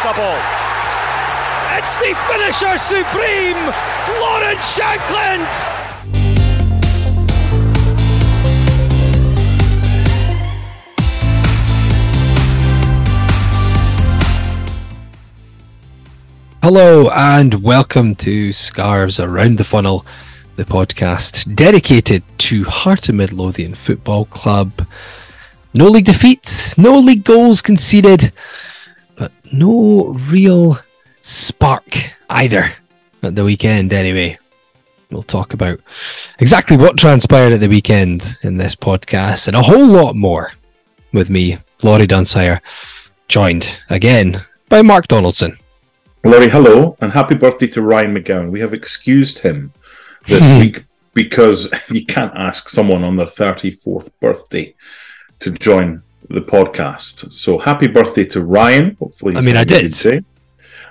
It's the finisher supreme, Lawrence Shankland! Hello and welcome to Scarves Around the Funnel, the podcast dedicated to Heart of Midlothian Football Club. No league defeats, no league goals conceded, but no real spark either at the weekend, anyway. We'll talk about exactly what transpired at the weekend in this podcast and a whole lot more with me, Laurie Dunsire, joined again by Mark Donaldson. Laurie, hello, and happy birthday to Ryan McGowan. We have excused him this hmm. week because you can't ask someone on their 34th birthday to join the podcast. So happy birthday to Ryan. Hopefully, I mean, I did. Say.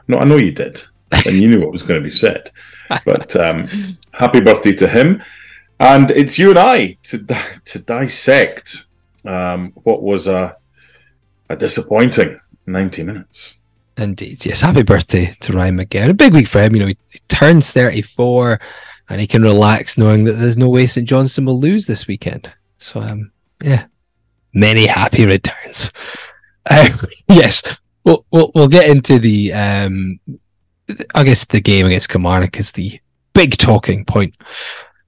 No, I know you did, and you knew what was going to be said. But um, happy birthday to him. And it's you and I to to dissect um, what was a a disappointing ninety minutes. Indeed, yes. Happy birthday to Ryan McGowan. A big week for him. You know, he, he turns thirty-four, and he can relax knowing that there's no way St Johnstone will lose this weekend. So, um, yeah, many happy returns. Uh, yes, we'll, we'll we'll get into the um, I guess the game against Kilmarnock is the big talking point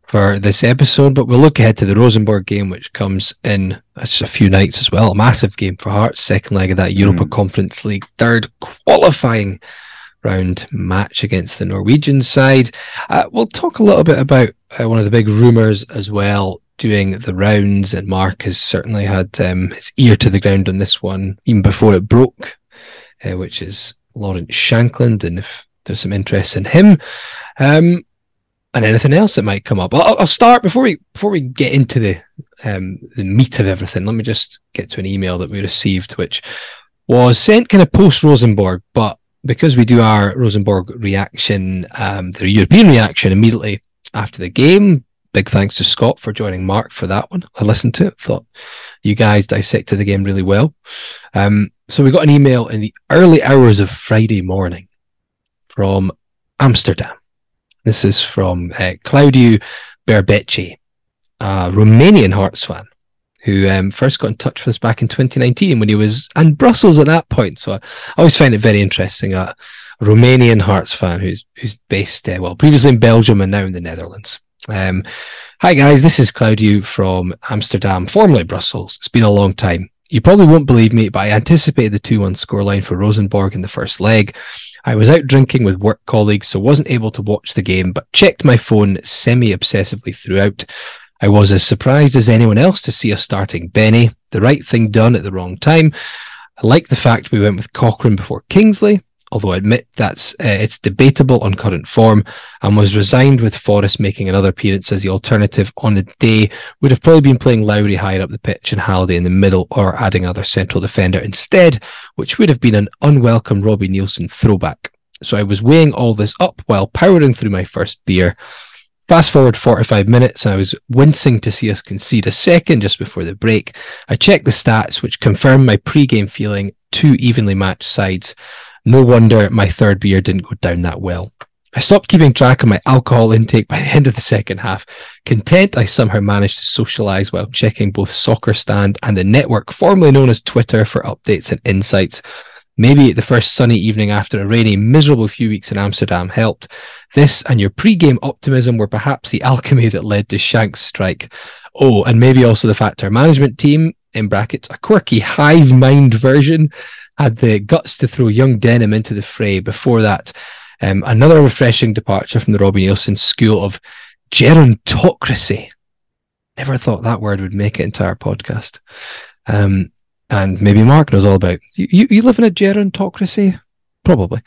for this episode, but we'll look ahead to the Rosenborg game, which comes in just a few nights as well. A massive game for Hearts, second leg of that Europa Mm. Conference League, third qualifying round match against the Norwegian side. Uh, we'll talk a little bit about uh, one of the big rumours as well doing the rounds, and Mark has certainly had um, his ear to the ground on this one even before it broke, uh, which is Lawrence Shankland, and if there's some interest in him, um, and anything else that might come up. I'll, I'll start before we before we get into the um, the meat of everything. Let me just get to an email that we received, which was sent kind of post Rosenborg, but because we do our Rosenborg reaction, um, the European reaction immediately after the game. Big thanks to Scott for joining Mark for that one. I listened to it, thought you guys dissected the game really well. Um, so we got an email in the early hours of Friday morning from Amsterdam. This is from uh, Claudio Berbecci, a Romanian Hearts fan who um, first got in touch with us back in 2019 when he was in Brussels at that point. So I always find it very interesting. A Romanian Hearts fan who's who's based uh, well previously in Belgium and now in the Netherlands. Um, hi guys, this is Claudio from Amsterdam, formerly Brussels. It's been a long time. You probably won't believe me, but I anticipated the 2 1 scoreline for Rosenborg in the first leg. I was out drinking with work colleagues, so wasn't able to watch the game, but checked my phone semi obsessively throughout. I was as surprised as anyone else to see us starting Benny, the right thing done at the wrong time. I like the fact we went with Cochrane before Kingsley, although I admit that's uh, it's debatable on current form, and was resigned with Forrest making another appearance as the alternative on the day. Would have probably been playing Lowry higher up the pitch and Halliday in the middle, or adding another central defender instead, which would have been an unwelcome Robbie Neilson throwback. So I was weighing all this up while powering through my first beer. Fast forward 45 minutes, and I was wincing to see us concede a second just before the break. I checked the stats, which confirmed my pre-game feeling two evenly matched sides. No wonder my third beer didn't go down that well. I stopped keeping track of my alcohol intake by the end of the second half. Content I somehow managed to socialize while checking both Soccer Stand and the network formerly known as Twitter for updates and insights. Maybe the first sunny evening after a rainy, miserable few weeks in Amsterdam helped. This and your pre-game optimism were perhaps the alchemy that led to Shank's strike. Oh, and maybe also the fact our management team, in brackets, a quirky hive mind version, had the guts to throw young Denham into the fray before that. Um, another refreshing departure from the Robbie Neilson school of gerontocracy. Never thought that word would make it into our podcast. Um, and maybe Mark knows all about. You, you, you live in a gerontocracy? Probably.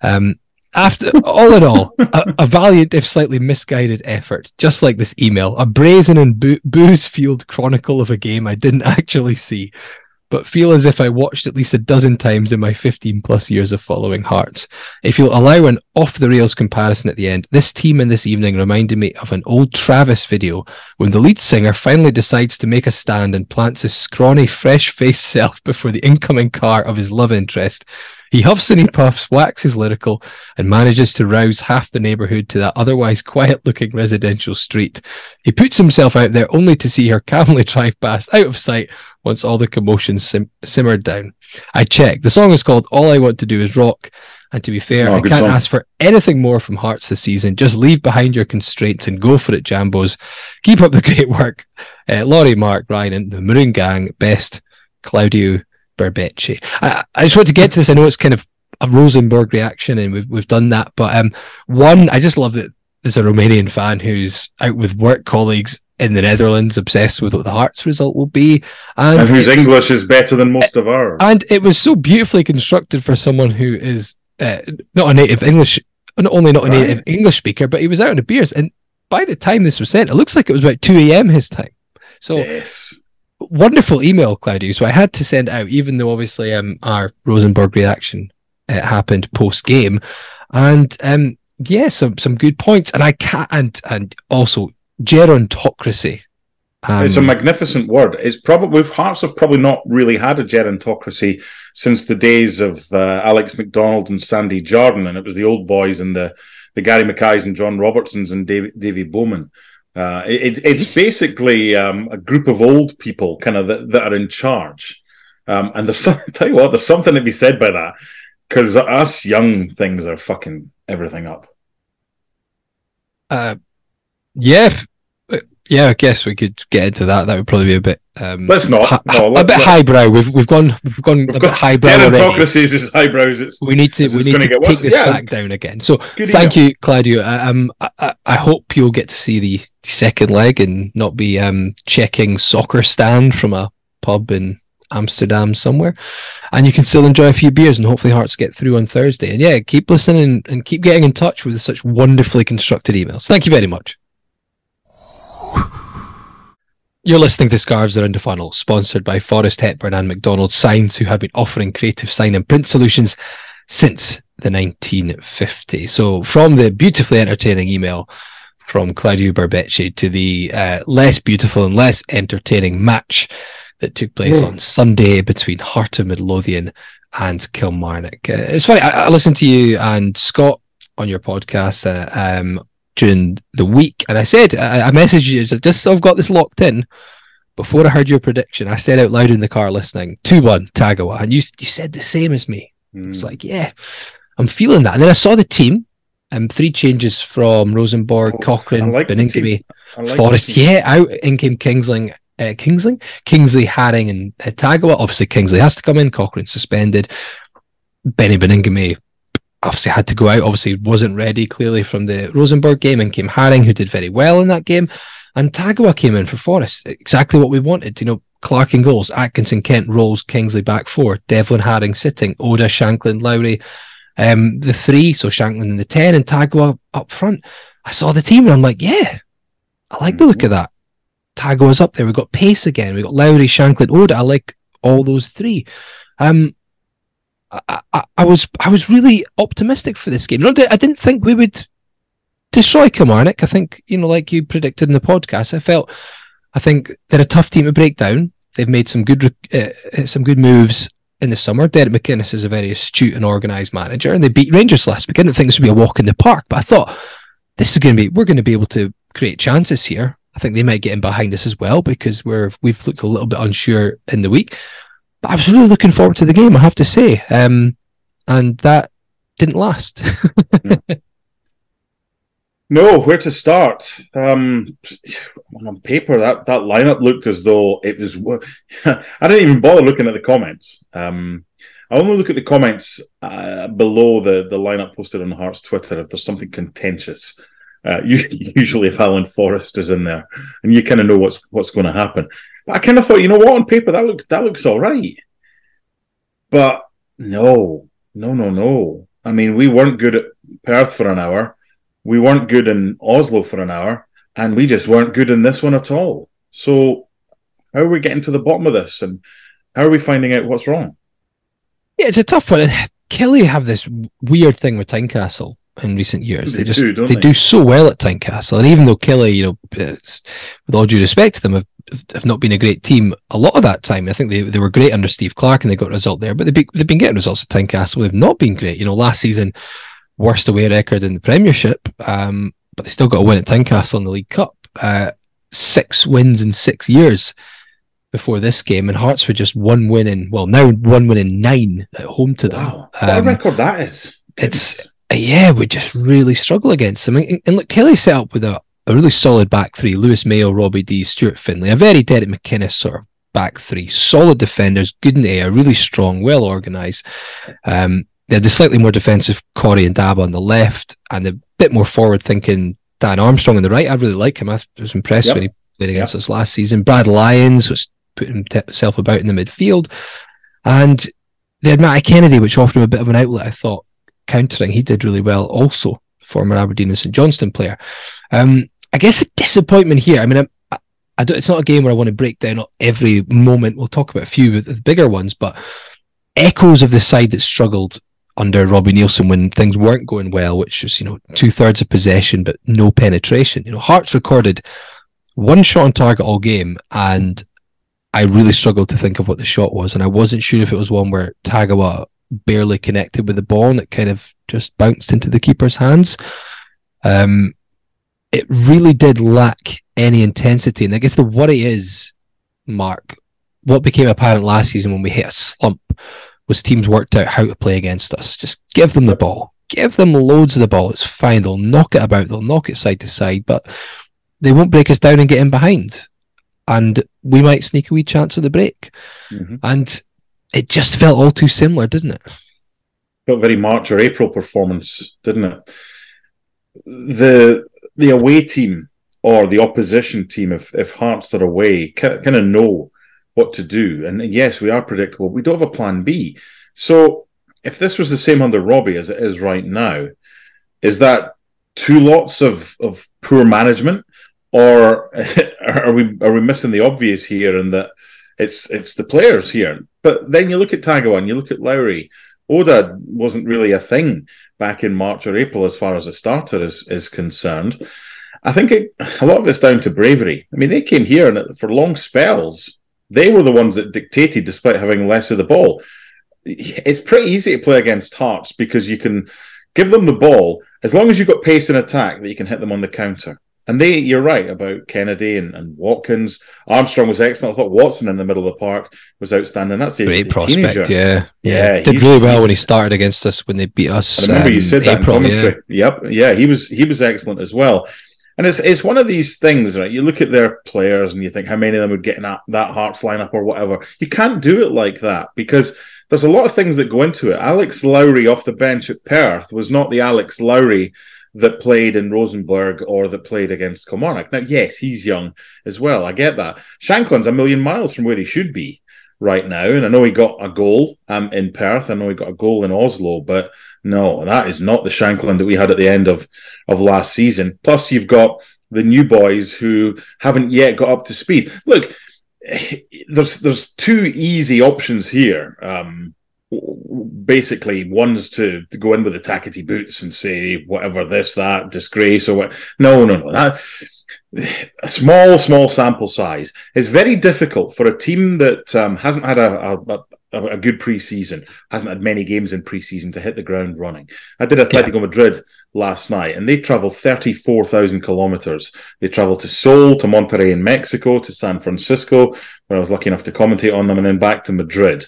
Um, after all in all, a, a, valiant if slightly misguided effort, just like this email, a brazen and bo- booze-fueled chronicle of a game I didn't actually see, but feel as if I watched at least a dozen times in my 15 plus years of following Hearts. If you'll allow an off the rails comparison at the end, this team in this evening reminded me of an old Travis video when the lead singer finally decides to make a stand and plants his scrawny, fresh faced self before the incoming car of his love interest. He huffs and he puffs, waxes lyrical, and manages to rouse half the neighbourhood to that otherwise quiet looking residential street. He puts himself out there only to see her calmly drive past out of sight once all the commotion sim- simmered down. I checked. The song is called All I Want to Do Is Rock. And to be fair, oh, I can't song. ask for anything more from Hearts this season. Just leave behind your constraints and go for it, Jambos. Keep up the great work. Uh, Laurie, Mark, Ryan, and the Maroon Gang. Best, Claudio Berbecci. I, I just want to get to this. I know it's kind of a Rosenborg reaction, and we've we've done that. But um, one, I just love that there's a Romanian fan who's out with work colleagues in the Netherlands, obsessed with what the Hearts result will be, and, and whose English is better than most of ours. And it was so beautifully constructed for someone who is uh, not a native English, not only not a right. native English speaker, but he was out on the beers. And by the time this was sent, it looks like it was about two a.m. his time. So yes. wonderful email, Claudio. So I had to send out, even though obviously um, our Rosenborg reaction uh, happened post game, and um, yeah, some some good points. And I can't, and and also gerontocracy. Um, it's a magnificent word. It's probably we've Hearts have probably not really had a gerontocracy since the days of uh, Alex McDonald and Sandy Jardine, and it was the old boys and the the Gary Mackays and John Robertsons and Davy, Davy Bowman. Uh, it, it's basically um, a group of old people, kind of that, that are in charge. Um, and there's tell you what, there's something to be said by that because us young things are fucking everything up. Uh, yeah, yeah. I guess we could get into that. That would probably be a bit. Um, let's not. No, let, a bit highbrow. We've we've gone we've gone we've a bit highbrow is highbrows. It's, we need to we need to take this yeah. back down again. So thank you, Claudio. Um, I, I hope you'll get to see the second leg and not be um checking soccer stand from a pub in Amsterdam somewhere. And you can still enjoy a few beers and hopefully Hearts get through on Thursday. And yeah, keep listening and keep getting in touch with such wonderfully constructed emails. Thank you very much. You're listening to Scarves Around the Funnel, sponsored by Forrest Hepburn and McDonald Signs, who have been offering creative sign and print solutions since the 1950s. So, from the beautifully entertaining email from Claudio Berbecci to the uh, less beautiful and less entertaining match that took place mm. on Sunday between Heart of Midlothian and Kilmarnock. Uh, it's funny, I, I, listened to you and Scott on your podcast uh, um, during the week, and I said, I, I messaged you, just so I've got this locked in. Before I heard your prediction, I said out loud in the car listening, 2 1 Tagawa. And you, you said the same as me. Mm. It's like, yeah, I'm feeling that. And then I saw the team, um, three changes from Rosenborg, oh, Cochrane, like Baningime, like Forrest. Yeah, out in came Kingsling uh, Kingsley, Kingsley, Haring, and uh, Tagawa. Obviously, Kingsley has to come in. Cochrane suspended. Benny Baningime obviously had to go out. Obviously, wasn't ready clearly from the Rosenborg game, and came Haring, who did very well in that game. And Tagawa came in for Forrest, exactly what we wanted. You know, Clark in goals, Atkinson, Kent, Rowles, Kingsley back four, Devlin, Haring sitting, Oda, Shankland, Lowry, um, the three, so Shankland in the 10, and Tagawa up front. I saw the team and I'm like, yeah, I like the look of that. Tago's up there. We've got pace again. We've got Lowry, Shankland, Oda. I like all those three. Um, I, I, was I was really optimistic for this game. No, I didn't think we would destroy Kilmarnock. I think you know, like you predicted in the podcast. I felt I think they're a tough team to break down. They've made some good uh some good moves in the summer. Derek McInnes is a very astute and organised manager, and they beat Rangers last week. I didn't think this would be a walk in the park, but I thought this is going to be we're going to be able to create chances here. I think they might get in behind us as well because we're we've looked a little bit unsure in the week. But I was really looking forward to the game, I have to say. Um, and that didn't last. no, where to start? Um, on paper, that, that lineup looked as though it was. I didn't even bother looking at the comments. Um, I only look at the comments uh, below the, the lineup posted on Hearts Twitter if there's something contentious. Uh, usually, if Alan Forrest is in there, and you kind of know what's what's going to happen. I kind of thought, you know what, on paper that looks that looks all right. But no, no, no, no. I mean, we weren't good at Perth for an hour. We weren't good in Oslo for an hour, and we just weren't good in this one at all. So, how are we getting to the bottom of this, and how are we finding out what's wrong? Yeah, it's a tough one. Killie have this weird thing with Tynecastle in recent years. They, they just do, they, they, do so well at Tynecastle, and even though Killie, you know, with all due respect to them, have, have not been a great team a lot of that time. I think they, they were great under Steve Clarke and they got a result there, but they've been, they've been getting results at Tynecastle. They've not been great. You know, last season, worst away record in the Premiership, um, but they still got a win at Tynecastle in the League Cup. Uh, six wins in six years before this game, and Hearts were just one win in well now one win in nine at home to them. Wow, what um, a record that is! It's yeah, we just really struggle against them. And, and look, Killie set up with a, a really solid back three: Lewis Mayo, Robbie Deas, Stuart Findlay, a very Derek McInnes sort of back three, solid defenders, good in the air, really strong, well organised. Um, they had the slightly more defensive Corrie Ndaba on the left, and a bit more forward thinking Dan Armstrong on the right. I really like him. I was impressed yep. when he played against yep. us last season. Brad Lyons was putting himself about in the midfield, and they had Matty Kennedy, which offered him a bit of an outlet. I thought countering, he did really well. Also, former Aberdeen and St Johnstone player. Um, I guess the disappointment here. I mean, I'm, it's not a game where I want to break down every moment. We'll talk about a few of the bigger ones, but echoes of the side that struggled under Robbie Neilson when things weren't going well, which was, you know, two thirds of possession, but no penetration. You know, Hearts recorded one shot on target all game, and I really struggled to think of what the shot was. And I wasn't sure if it was one where Tagawa barely connected with the ball and it kind of just bounced into the keeper's hands. Um, it really did lack any intensity. And I guess the worry is, Mark, what became apparent last season when we hit a slump was teams worked out how to play against us. Just give them the ball. Give them loads of the ball. It's fine. They'll knock it about. They'll knock it side to side, but they won't break us down and get in behind. And we might sneak a wee chance at the break. Mm-hmm. And it just felt all too similar, didn't it? Felt very March or April performance, didn't it? The the away team or the opposition team, if if Hearts are away, kind of know what to do. And yes, we are predictable. We don't have a plan B. So if this was the same under Robbie as it is right now, is that two lots of, of poor management, or are we are we missing the obvious here? And that it's it's the players here. But then you look at Tagawa and you look at Lowry. Oda wasn't really a thing back in March or April as far as a starter is is concerned. I think it, a lot of it's down to bravery. I mean, they came here and for long spells, they were the ones that dictated, despite having less of the ball. It's pretty easy to play against Hearts because you can give them the ball as long as you've got pace and attack that you can hit them on the counter. And they, you're right about Kennedy and, and Watkins. Armstrong was excellent. I thought Watson in the middle of the park was outstanding. That's a great prospect. Teenager. Yeah, yeah, yeah did really well when he started against us when they beat us. I remember um, you said that April, in commentary. Yeah. Yep, yeah, he was he was excellent as well. And it's it's one of these things, right? You look at their players and you think how many of them would get in that, that Hearts lineup or whatever. You can't do it like that because there's a lot of things that go into it. Alex Lowry off the bench at Perth was not the Alex Lowry that played in Rosenborg or that played against Kilmarnock. Now, yes, he's young as well. I get that. Shankland's a million miles from where he should be right now. And I know he got a goal um, in Perth. I know he got a goal in Oslo, but no, that is not the Shankland that we had at the end of, of last season. Plus, you've got the new boys who haven't yet got up to speed. Look, there's there's two easy options here. Um, basically one's to, to go in with the tackety boots and say whatever this that disgrace or what no no no that a small small sample size it's very difficult for a team that um, hasn't had a, a, a, a good preseason, hasn't had many games in preseason to hit the ground running. I did Atletico yeah. Madrid last night, and they traveled 34,000 kilometers. They traveled to Seoul, to Monterrey in Mexico, to San Francisco, where I was lucky enough to commentate on them, and then back to Madrid.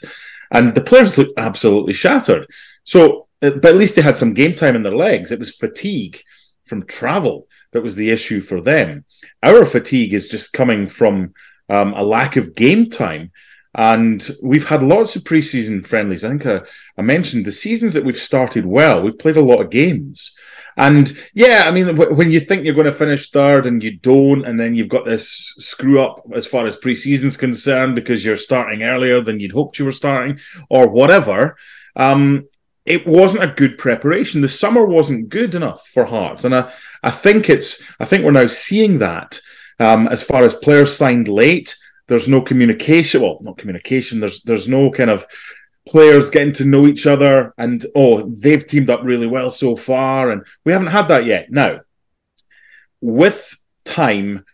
And the players looked absolutely shattered. So, uh, but at least they had some game time in their legs. It was fatigue from travel that was the issue for them. Our fatigue is just coming from um, a lack of game time. And we've had lots of preseason friendlies. I think I, I, mentioned the seasons that we've started well. We've played a lot of games. And yeah, I mean, when you think you're going to finish third and you don't, and then you've got this screw up as far as preseason's concerned because you're starting earlier than you'd hoped you were starting, or whatever, um, it wasn't a good preparation. The summer wasn't good enough for Hearts, and I, I think it's, I think we're now seeing that um, as far as players signed late. There's no communication. Well, not communication. There's there's no kind of players getting to know each other and oh they've teamed up really well so far and we haven't had that yet. Now with time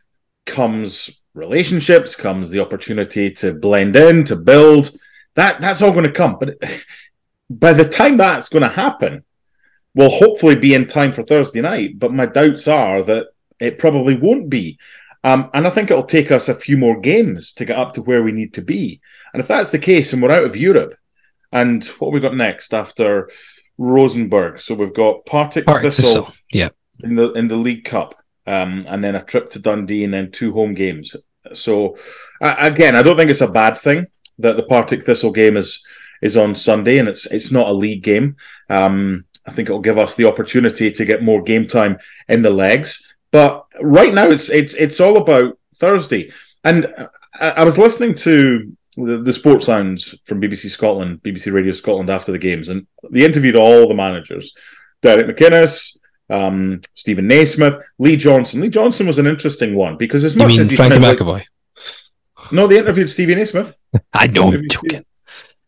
comes relationships comes the opportunity to blend in to build. That that's all going to come. But by the time that's going to happen we'll hopefully be in time for thursday night. But my doubts are that it probably won't be. Um, and i think it'll take us a few more games to get up to where we need to be. And if that's the case and we're out of europe and what we got next after Rosenborg? So we've got Partick, Partick Thistle, Thistle, yeah, in the in the League Cup, um, and then a trip to Dundee, and then two home games. So uh, again, I don't think it's a bad thing that the Partick Thistle game is is on Sunday, and it's it's not a league game. Um, I think it'll give us the opportunity to get more game time in the legs. But right now, it's it's it's all about Thursday. And I, I was listening to the, the sports sounds from BBC Scotland, BBC Radio Scotland after the games, and they interviewed all the managers: Derek McInnes, um, Steven Naismith, Lee Johnson. Lee Johnson was an interesting one because as much as he Frankie McAvoy. Like, no, they interviewed Steven Naismith. I know, I'm joking.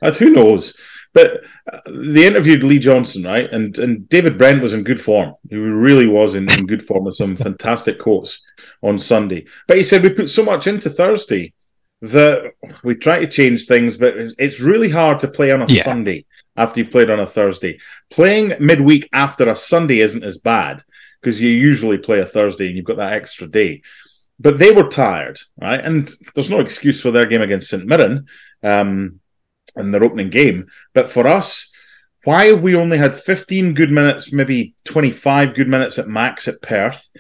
Uh, who knows? But uh, they interviewed Lee Johnson, right? And and David Brent was in good form. He really was in, in good form with some fantastic quotes on Sunday. But he said we put so much into Thursday that we try to change things, but it's really hard to play on a yeah. Sunday after you've played on a Thursday. Playing midweek after a Sunday isn't as bad because you usually play a Thursday and you've got that extra day. But they were tired, right? And there's no excuse for their game against St Mirren um, in their opening game. But for us, why have we only had 15 good minutes, maybe 25 good minutes at max at Perth?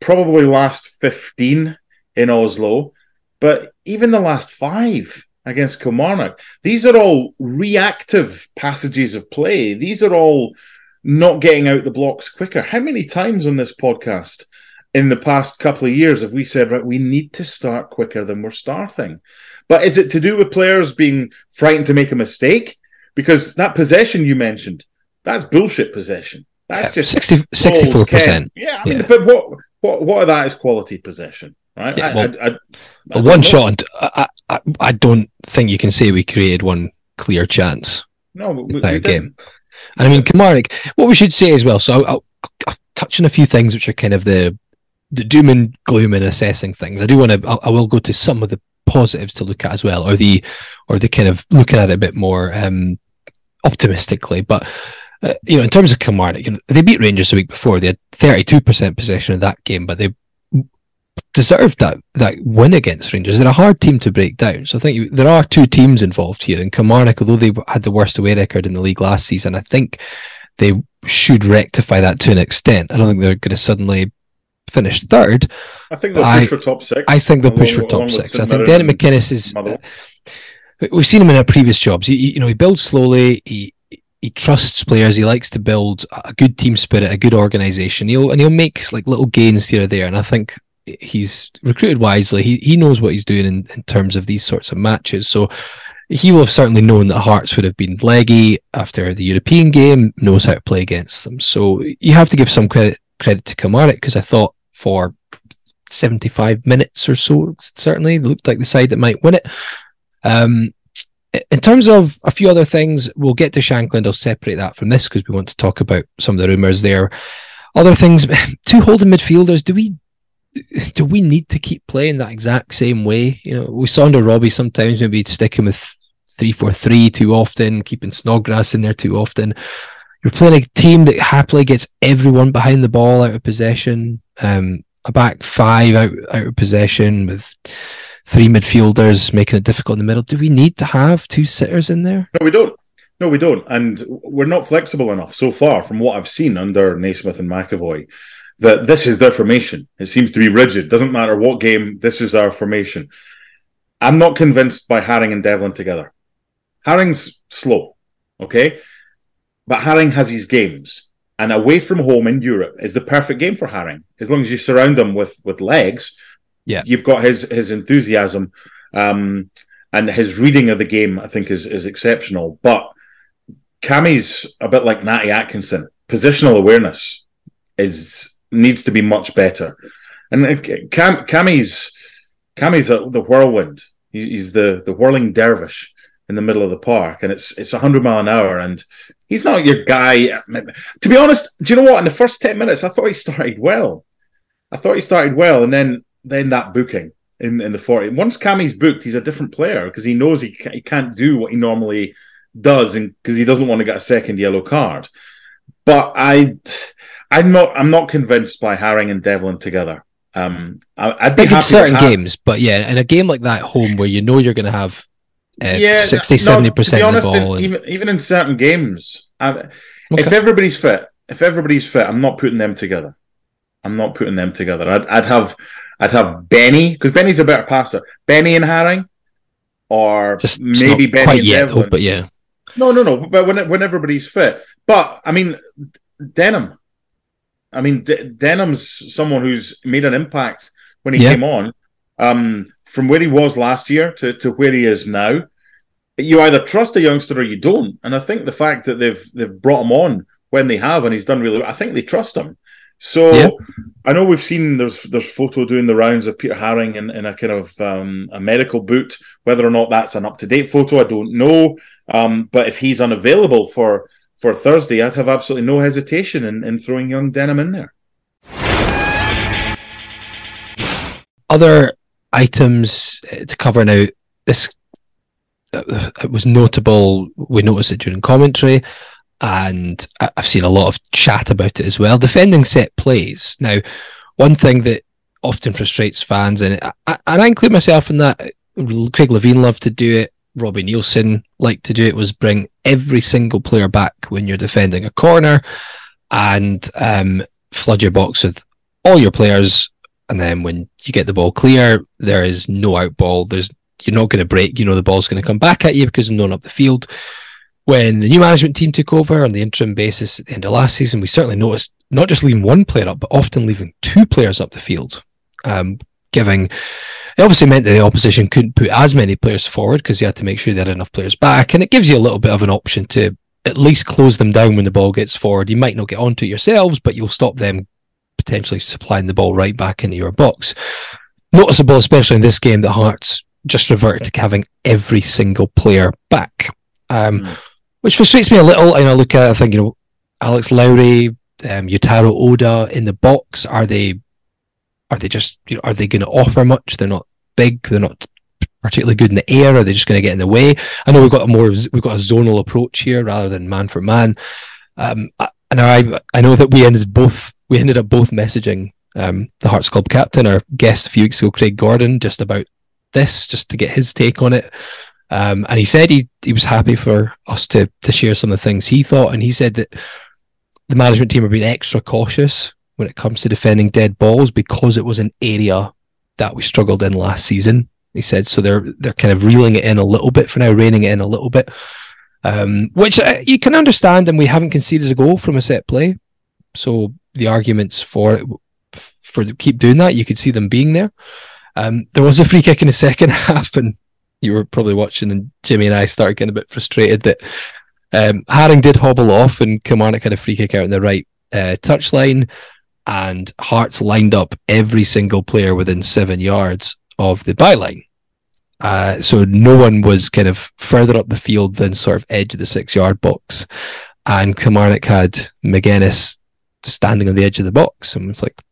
Probably last 15 in Oslo. But even the last five against Kilmarnock, these are all reactive passages of play. These are all not getting out the blocks quicker. How many times on this podcast in the past couple of years have we said, right, we need to start quicker than we're starting? But is it to do with players being frightened to make a mistake? Because that possession you mentioned, that's bullshit possession. That's just 60, 64%. Yeah, I mean, yeah. but what, what, what of that is quality possession? Right? Yeah, well, I, I, I, one shot. I, I, I don't think you can say we created one clear chance. No, we, we game. And I mean, Kilmarnock. What we should say as well. So I'll, I'll, touch on a few things which are kind of the the doom and gloom in assessing things. I do want to. I will go to some of the positives to look at as well, or the or the kind of looking at it a bit more um, optimistically. But uh, you know, in terms of Kilmarnock, you know, they beat Rangers the week before. They had thirty two percent possession in that game, but they deserved that that win against Rangers. They're a hard team to break down. So I think you, there are two teams involved here. And Kilmarnock, although they had the worst away record in the league last season, I think they should rectify that to an extent. I don't think they're going to suddenly finish third. I think they'll push I, for top six. I think they'll along, push for top six. I think Derek McInnes is. Uh, we've seen him in our previous jobs. He, you know, he builds slowly. He he trusts players. He likes to build a good team spirit, a good organization. He'll and he'll make like little gains here or there. And I think he's recruited wisely. He he knows what he's doing in, in terms of these sorts of matches. So he will have certainly known that Hearts would have been leggy after the European game, knows how to play against them. So you have to give some credit credit to Kilmarnock because I thought for 75 minutes or so, certainly looked like the side that might win it. Um, in terms of a few other things, we'll get to Shankland. I'll separate that from this because we want to talk about some of the rumours there. Other things, two holding midfielders. Do we do we need to keep playing that exact same way? You know, we saw under Robbie sometimes maybe sticking with three four three too often, keeping Snodgrass in there too often. You're playing a team that happily gets everyone behind the ball out of possession. Um, a back five out out of possession with three midfielders making it difficult in the middle. Do we need to have two sitters in there? No, we don't. No, we don't. And we're not flexible enough so far from what I've seen under Naismith and McAvoy that this is their formation. It seems to be rigid. Doesn't matter what game, this is our formation. I'm not convinced by Haring and Devlin together. Haring's slow, okay? But Haring has his games. And away from home in Europe is the perfect game for Haring. As long as you surround him with with legs, yeah, you've got his his enthusiasm um, and his reading of the game. I think is is exceptional. But Cammy's a bit like Natty Atkinson. Positional awareness is needs to be much better. And uh, Cam, Cammy's Cammy's the, the whirlwind. He's the the whirling dervish in the middle of the park, and it's it's hundred mile an hour, and he's not your guy. To be honest, do you know what? In the first ten minutes, I thought he started well. I thought he started well, and then then that booking in, in the forty. Once Cammy's booked, he's a different player because he knows he he can't do what he normally does, and because he doesn't want to get a second yellow card. But I, I'm not I'm not convinced by Haring and Devlin together. Um, I, would be in certain games, but yeah, in a game like that home where you know you're going to have uh, yeah, 60 70 percent of the ball, and... even even in certain games, I, okay. if everybody's fit, if everybody's fit, I'm not putting them together. I'm not putting them together. I'd, I'd have I'd have Benny because Benny's a better passer. Benny and Haring, or Just maybe Benny quite and yet, Devlin. But yeah. No, no, no. But when when everybody's fit, but I mean, Denham. I mean, D- Denham's someone who's made an impact when he yeah. came on. Um, from where he was last year to, to where he is now, you either trust a youngster or you don't. And I think the fact that they've they've brought him on when they have and he's done really well, I think they trust him. So yeah. I know we've seen there's there's photo doing the rounds of Peter Haring in, in a kind of um, a medical boot. Whether or not that's an up to date photo, I don't know. Um, but if he's unavailable for for Thursday, I'd have absolutely no hesitation in, in throwing young Denham in there. Other items uh, to cover now. This uh, it was notable. We noticed it during commentary, and I've seen a lot of chat about it as well. Defending set plays. Now, one thing that often frustrates fans, and I, and I include myself in that. Craig Levein loved to do it. Robbie Neilson liked to do it. Was bring every single player back when you're defending a corner, and um, flood your box with all your players and then when you get the ball clear, there is no out ball. There's you're not going to break. You know the ball's going to come back at you because no one up the field. When the new management team took over on the interim basis at the end of last season, we certainly noticed not just leaving one player up, but often leaving two players up the field, um, giving it obviously meant that the opposition couldn't put as many players forward because you had to make sure they had enough players back. And it gives you a little bit of an option to at least close them down when the ball gets forward. You might not get onto it yourselves, but you'll stop them potentially supplying the ball right back into your box. Noticeable, especially in this game, that Hearts just reverted to having every single player back, um, mm. which frustrates me a little. And I look at, I think, you know, Alex Lowry, um, Yutaro Oda in the box. Are they, are they just, you know, are they going to offer much? They're not big. They're not particularly good in the air. Are they just going to get in the way? I know we've got a more, we've got a zonal approach here rather than man for man. Um, and I, I know that we ended both we ended up both messaging um, the Hearts Club captain, our guest a few weeks ago, Craig Gordon, just about this, just to get his take on it. Um, and he said he, he was happy for us to to share some of the things he thought, and he said that the management team are being extra cautious when it comes to defending dead balls because it was an area that we struggled in last season. He said so they're they're kind of reeling it in a little bit for now, reining it in a little bit, um, which uh, you can understand. And we haven't conceded a goal from a set play, so the arguments for for keep doing that. You could see them being there. Um, there was a free kick in the second half, and you were probably watching, and Jimmy and I started getting a bit frustrated that um, Haring did hobble off, and Kilmarnock had a free kick out in the right uh, touchline, and Hearts lined up every single player within seven yards of the byline. Uh, so no one was kind of further up the field than sort of edge of the six yard box. And Kilmarnock had Magennis standing on the edge of the box. And it's like,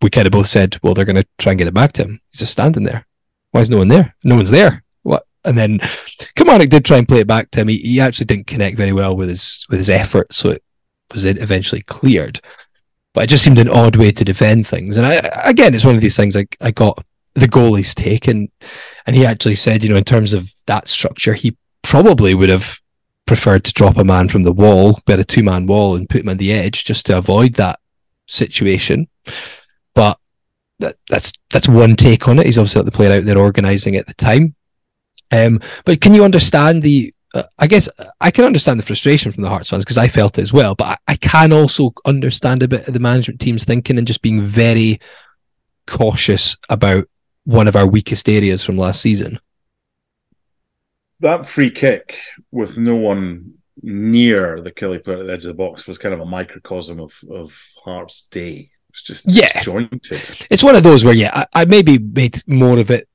we kind of both said, well, they're going to try and get it back to him. He's just standing there. Why is no one there? No one's there. What? And then Kilmarnock did try and play it back to him. He, he actually didn't connect very well with his with his effort, so it was eventually cleared. But it just seemed an odd way to defend things. And I, again, it's one of these things. I I got the goalie's take, and and he actually said, you know, in terms of that structure, he probably would have preferred to drop a man from the wall, bet a two man wall, and put him on the edge just to avoid that situation. But that, that's that's one take on it. He's obviously not the player out there organising at the time. Um, but can you understand the? Uh, I guess I can understand the frustration from the Hearts fans because I felt it as well. But I, I can also understand a bit of the management team's thinking and just being very cautious about one of our weakest areas from last season. That free kick with no one near the Killie player at the edge of the box was kind of a microcosm of of Hearts' day. It's just yeah. disjointed. It's one of those where yeah, I, I maybe made more of it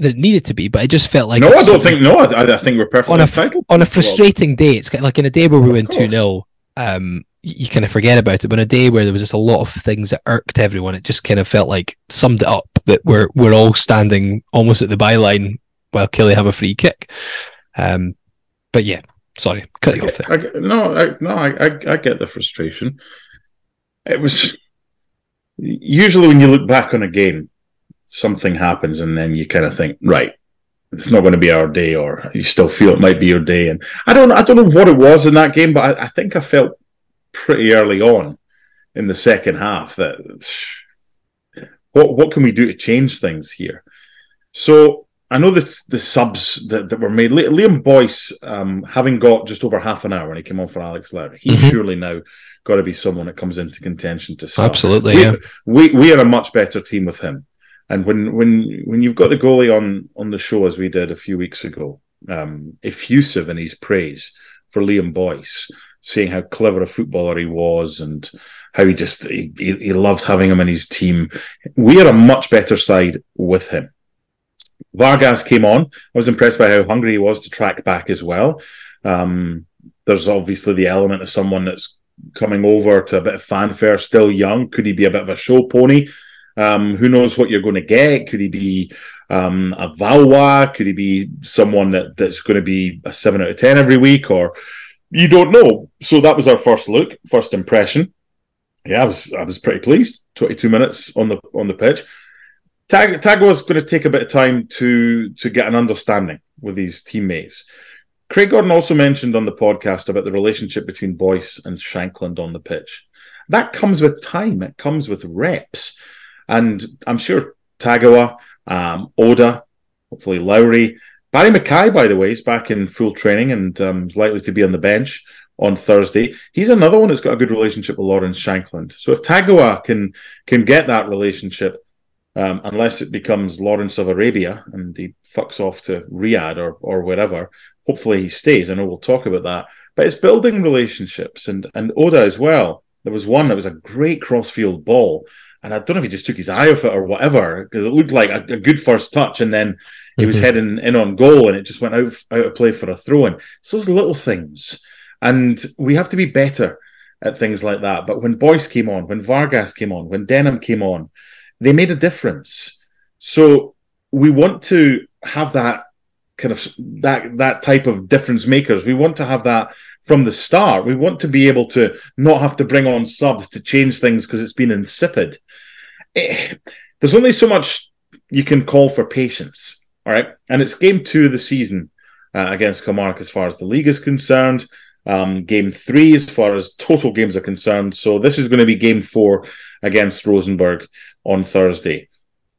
than it needed to be, but it just felt like no. I don't think no. I, I think we're perfectly on a entitled. on a frustrating day. It's like in a day where we win two 0 um, you kind of forget about it. But on a day where there was just a lot of things that irked everyone, it just kind of felt like summed it up that we're we're all standing almost at the byline while Killie have a free kick. Um, but yeah, sorry, cut you off there. I, no, I, no, I, I get the frustration. It was usually when you look back on a game, something happens and then you kind of think, right, it's not going to be our day, or you still feel it might be your day. And I don't, I don't know what it was in that game, but I, I think I felt pretty early on in the second half that what what can we do to change things here? So I know that the subs that, that were made. Liam Boyce, um, having got just over half an hour when he came on for Alex Lowry, he's mm-hmm. surely now got to be someone that comes into contention to start. Absolutely, we, yeah. We we are a much better team with him. And when when when you've got the goalie on on the show as we did a few weeks ago, um, effusive in his praise for Liam Boyce, saying how clever a footballer he was and how he just he, he loved having him in his team. We are a much better side with him. Vargas came on. I was impressed by how hungry he was to track back as well. Um, there's obviously the element of someone that's coming over to a bit of fanfare, still young. Could he be a bit of a show pony? Um, who knows what you're going to get? Could he be um, a Valois? Could he be someone that, that's going to be a seven out of ten every week? Or you don't know. So that was our first look, first impression. Yeah, I was I was pretty pleased. Twenty two minutes on the on the pitch. Tag, is going to take a bit of time to to get an understanding with his teammates. Craig Gordon also mentioned on the podcast about the relationship between Boyce and Shankland on the pitch. That comes with time. It comes with reps, and I'm sure Tagawa, um, Oda, hopefully Lowry, Barry McKay, by the way, is back in full training and um, is likely to be on the bench on Thursday. He's another one that's got a good relationship with Lawrence Shankland. So if Tagawa can can get that relationship um, unless it becomes Lawrence of Arabia and he fucks off to Riyadh or or wherever. Hopefully he stays. I know we'll talk about that. But it's building relationships and and Oda as well. There was one that was a great crossfield ball, and I don't know if he just took his eye off it or whatever because it looked like a, a, good first touch, and then he was mm-hmm. heading in on goal, and it just went out out of play for a throw in. So those little things, and we have to be better at things like that. But when Boyce came on, when Vargas came on, when Denham came on, they made a difference. So we want to have that kind of that that type of difference makers. We want to have that from the start. We want to be able to not have to bring on subs to change things because it's been insipid. It, eh, there's only so much you can call for patience, all right? And it's game two of the season uh, against Kilmarnock as far as the league is concerned. Um, game three as far as total games are concerned. So this is going to be game four against Rosenborg on Thursday.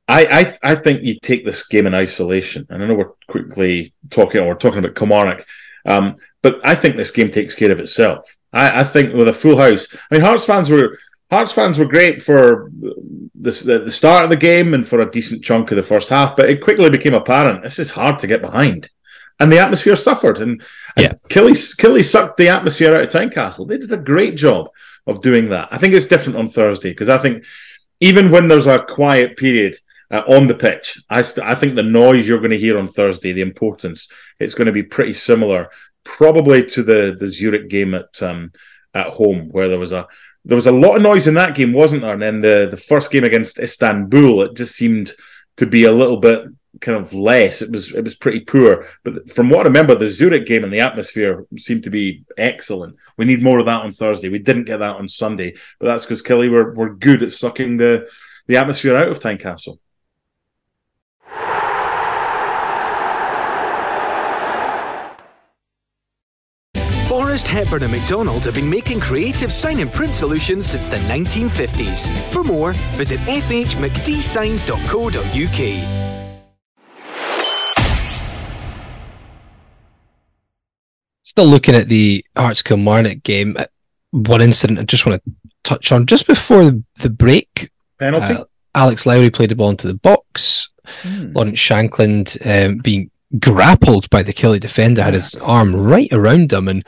I, I, I think you take this game in isolation, and I know we're quickly talking, or we're talking about Kilmarnock, um, but I think this game takes care of itself. I, I, think with a full house, I mean, Hearts fans were Hearts fans were great for this, the, the start of the game and for a decent chunk of the first half, but it quickly became apparent this is hard to get behind, and the atmosphere suffered. And, and yeah, Killie Killie sucked the atmosphere out of Tynecastle. They did a great job of doing that. I think it's different on Thursday because I think even when there's a quiet period uh, on the pitch, I, st- I think the noise you're going to hear on Thursday, the importance, it's going to be pretty similar, probably to the the Zurich game at um, at home, where there was a there was a lot of noise in that game, wasn't there? And then the the first game against Istanbul, it just seemed to be a little bit kind of less. It was it was pretty poor. But from what I remember, the Zurich game and the atmosphere seemed to be excellent. We need more of that on Thursday. We didn't get that on Sunday, but that's because Killie were, were good at sucking the, the atmosphere out of Tynecastle. Forrest Hepburn and McDonald have been making creative sign and print solutions since the 1950s. For more, visit fhmcdsigns.co.uk. Still looking at the Hearts Kilmarnock game. uh, One incident I just want to touch on just before the break. Penalty? uh, Alex Lowry played the ball into the box. Hmm. Lawrence Shankland um, being grappled by the Killie defender had his arm right around him, and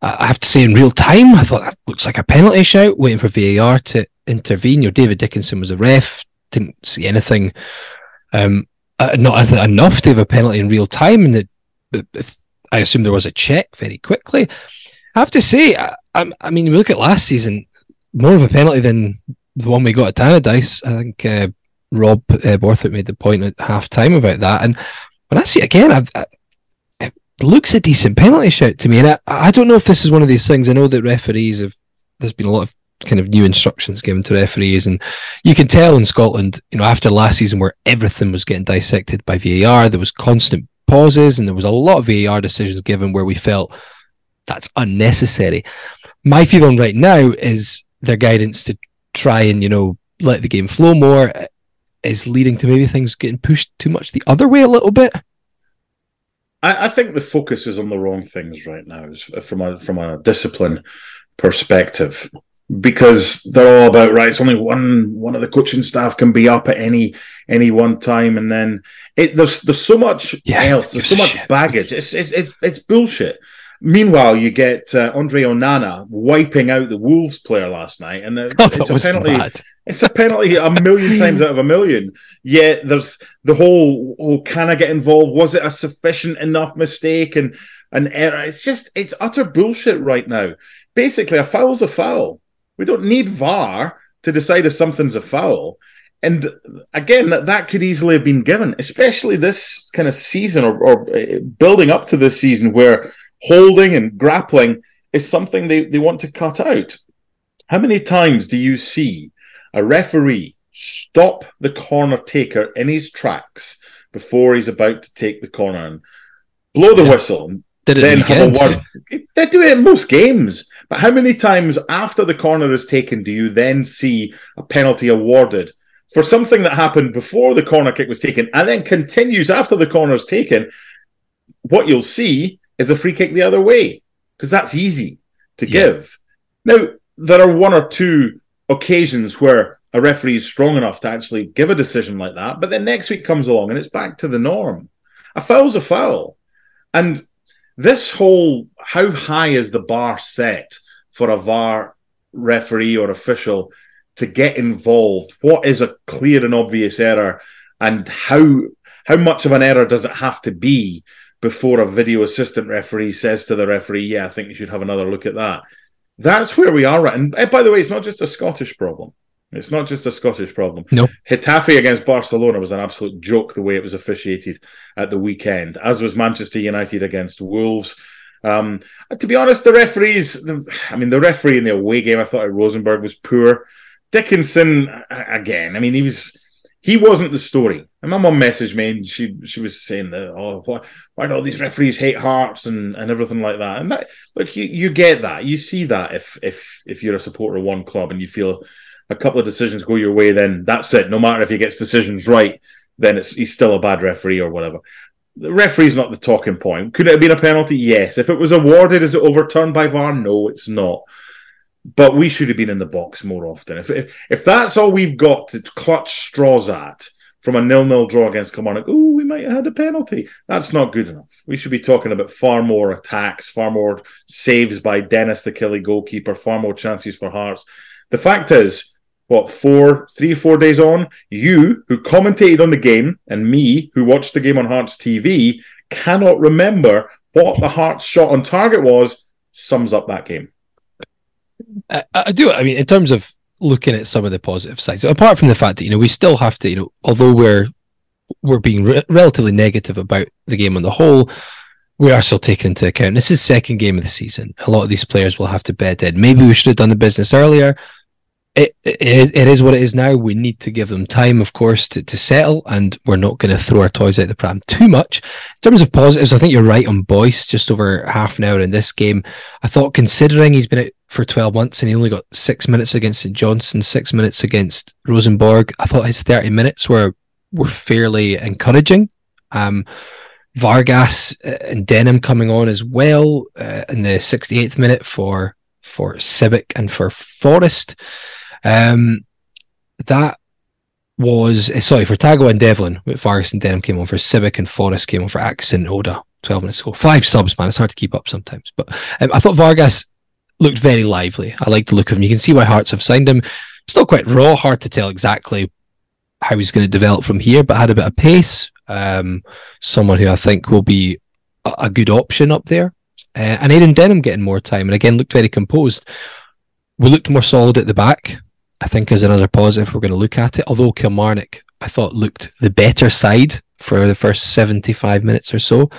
I have to say, in real time, I thought that looks like a penalty shout. Waiting for VAR to intervene. Your David Dickinson was a ref. Didn't see anything. Um, uh, not enough to have a penalty in real time, and if, I assume there was a check very quickly. I have to say, I, I, I mean, we look at last season, more of a penalty than the one we got at Tannadice. I think uh, Rob uh, Borthwick made the point at half time about that. And when I see it again, I've, I, looks a decent penalty shout to me. And I, I don't know if this is one of these things. I know that referees have, there's been a lot of kind of new instructions given to referees. And you can tell in Scotland, you know, after last season where everything was getting dissected by VAR, there was constant pauses and there was a lot of VAR decisions given where we felt that's unnecessary. My feeling right now is their guidance to try and, you know, let the game flow more is leading to maybe things getting pushed too much the other way a little bit. I, I think the focus is on the wrong things right now, uh, from a from a discipline perspective, because they're all about right. It's only one one of the coaching staff can be up at any any one time, and then it there's there's so much Yeah, else, there's so much shit. baggage. It's it's it's, it's bullshit. Meanwhile, you get uh, Andre Onana wiping out the Wolves player last night, and uh, Oh, it's a penalty. It's a penalty a million times out of a million. Yet there's the whole, oh, can I get involved? Was it a sufficient enough mistake and an error? It's just, it's utter bullshit right now. Basically, a foul's a foul. We don't need VAR to decide if something's a foul. And again, that, that could easily have been given, especially this kind of season or, or uh, building up to this season where holding and grappling is something they, they want to cut out. How many times do you see a referee stop the corner taker in his tracks before he's about to take the corner and blow the Yeah. whistle Did it then have a word? They do it in most games. But how many times after the corner is taken do you then see a penalty awarded for something that happened before the corner kick was taken and then continues after the corner is taken? What you'll see is a free kick the other way because that's easy to Yeah. give. Now, there are one or two occasions where a referee is strong enough to actually give a decision like that, but then next week comes along and it's back to the norm. A foul's a foul. And this whole how high is the bar set for a VAR referee or official to get involved? What is a clear and obvious error? And how how much of an error does it have to be before a video assistant referee says to the referee, Yeah, I think you should have another look at that? That's where we are right. And by the way, it's not just a Scottish problem. It's not just a Scottish problem. No. Getafe against Barcelona was an absolute joke the way it was officiated at the weekend, as was Manchester United against Wolves. Um, to be honest, the referees, the, I mean, the referee in the away game, I thought at Rosenborg was poor. Dickinson, again, I mean, he was. He wasn't the story. And my mum messaged me and she she was saying that, oh, why, why do all these referees hate Hearts and, and everything like that? And that, look, you, you get that. You see that if if if you're a supporter of one club and you feel a couple of decisions go your way, then that's it. No matter if he gets decisions right, then it's he's still a bad referee or whatever. The referee's not the talking point. Could it have been a penalty? Yes. If it was awarded, is it overturned by VAR? No, it's not. But we should have been in the box more often. If if, if that's all we've got to clutch straws at from a nil-nil draw against Kilmarnock, oh, we might have had a penalty. That's not good enough. We should be talking about far more attacks, far more saves by Dennis, the Killie goalkeeper, far more chances for Hearts. The fact is, what four, three, four days on, you who commentated on the game and me who watched the game on Hearts TV cannot remember what the Hearts shot on target was. Sums up that game. I, I do. I mean, in terms of looking at some of the positive sides, apart from the fact that you know we still have to, you know, although we're we're being re- relatively negative about the game on the whole, we are still taking into account this is second game of the season. A lot of these players will have to bed in. Maybe we should have done the business earlier. It, it, it is what it is now. We need to give them time, of course, to, to settle, and we're not going to throw our toys out the pram too much. In terms of positives, I think you're right on Boyce, just over half an hour in this game. I thought, considering he's been out for 12 months and he only got six minutes against St Johnstone, six minutes against Rosenborg, I thought his 30 minutes were, were fairly encouraging. Um, Vargas uh, and Denholm coming on as well uh, in the 68th minute for for Sibbick and for Forrest. Um, that was uh, sorry for Tago and Devlin. Vargas and Denholm came on for Sibbick and Forrest came on for Atkinson Oda. Twelve minutes ago, five subs, man. It's hard to keep up sometimes. But um, I thought Vargas looked very lively. I like the look of him. You can see why Hearts have signed him. Still quite raw, hard to tell exactly how he's going to develop from here, but had a bit of pace. Um, someone who I think will be a, a good option up there. Uh, and Aidan Denholm getting more time and again looked very composed. We looked more solid at the back, I think, is another positive we're going to look at it. Although Kilmarnock, I thought, looked the better side for the first 75 minutes or so.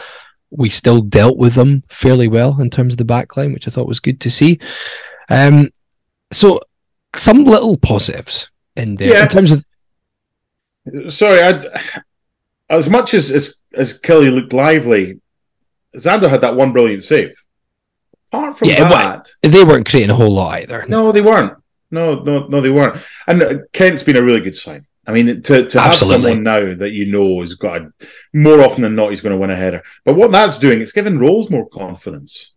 We still dealt with them fairly well in terms of the backline, which I thought was good to see. Um, so, some little positives in there yeah. in terms of. Sorry, I'd, as much as, as as Killie looked lively, Zander had that one brilliant save. Apart from yeah, that, they weren't creating a whole lot either. No, they weren't. No, no, no, they weren't. And Kent's been a really good sign. I mean, to, to have someone now that you know has got a, more often than not, he's going to win a header. But what that's doing, it's giving Rowles more confidence.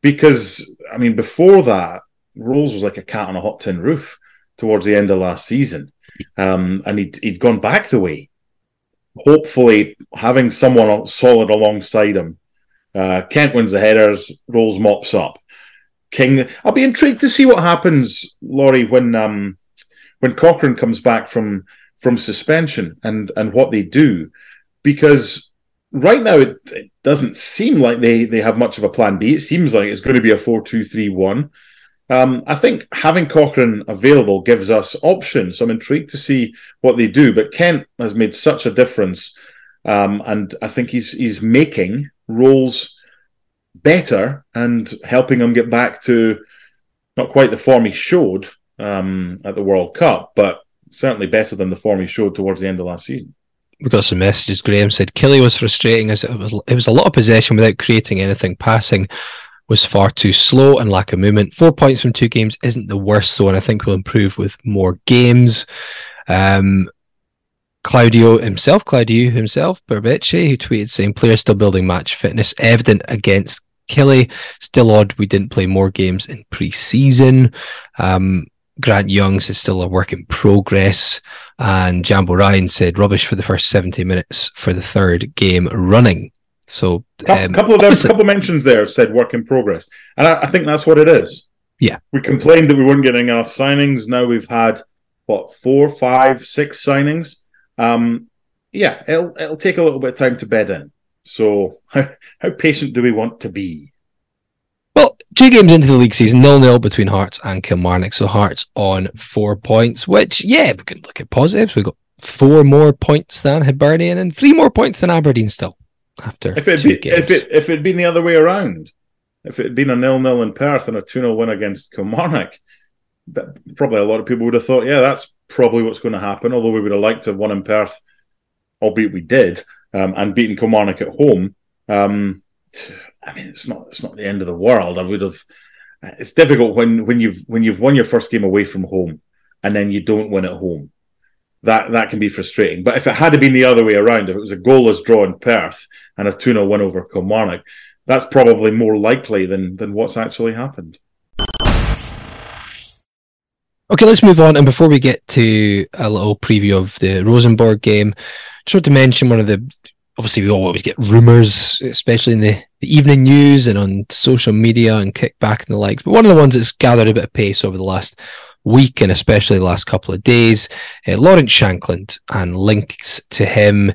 Because, I mean, before that, Rowles was like a cat on a hot tin roof towards the end of last season. Um, and he'd, he'd gone back the way. Hopefully, having someone solid alongside him uh, Kent wins the headers, Rowles mops up. King, I'll be intrigued to see what happens, Laurie, when um, when Cochrane comes back from from suspension and and what they do, because right now it, it doesn't seem like they they have much of a plan B. It seems like it's going to be a four two three one. Um, I think having Cochrane available gives us options. So I'm intrigued to see what they do. But Kent has made such a difference, um, and I think he's he's making Rowles better and helping him get back to not quite the form he showed um, at the World Cup, but certainly better than the form he showed towards the end of last season. We got some messages. Graham said Killie was frustrating as it was. It was a lot of possession without creating anything. Passing was far too slow and lack of movement. Four points from two games isn't the worst, though, and I think we'll improve with more games. Um, Claudio himself, Claudio himself, Berbice, who tweeted saying players still building match fitness evident against Killie. Still odd we didn't play more games in pre-season. Um, Grant Youngs is still a work in progress. And Jambo Ryan said rubbish for the first 70 minutes for the third game running. So a um, couple of them, couple of mentions there said work in progress. And I, I think that's what it is. Yeah. We complained that we weren't getting enough signings. Now we've had what four, five, six signings. Um, yeah, it'll it'll take a little bit of time to bed in. So how, how patient do we want to be? Two games into the league season, nil nil between Hearts and Kilmarnock. So Hearts on four points, which yeah, we can look at positives. We've got four more points than Hibernian and three more points than Aberdeen still. After if it be, games. if it if it'd been the other way around, if it had been a nil nil in Perth and a two 0 win against Kilmarnock, that probably a lot of people would have thought, yeah, that's probably what's going to happen. Although we would have liked to have won in Perth, albeit we did, um, and beaten Kilmarnock at home. Um, I mean, it's not it's not the end of the world. I would have. It's difficult when when you've when you've won your first game away from home, and then you don't win at home. That that can be frustrating. But if it had been the other way around, if it was a goalless draw in Perth and a 2 0 win over Kilmarnock, that's probably more likely than than what's actually happened. Okay, let's move on. And before we get to a little preview of the Rosenborg game, just want to mention one of the obviously we always get rumors, especially in the, the evening news and on social media and kickback and the likes. But one of the ones that's gathered a bit of pace over the last week and especially the last couple of days, uh, Lawrence Shankland and links to him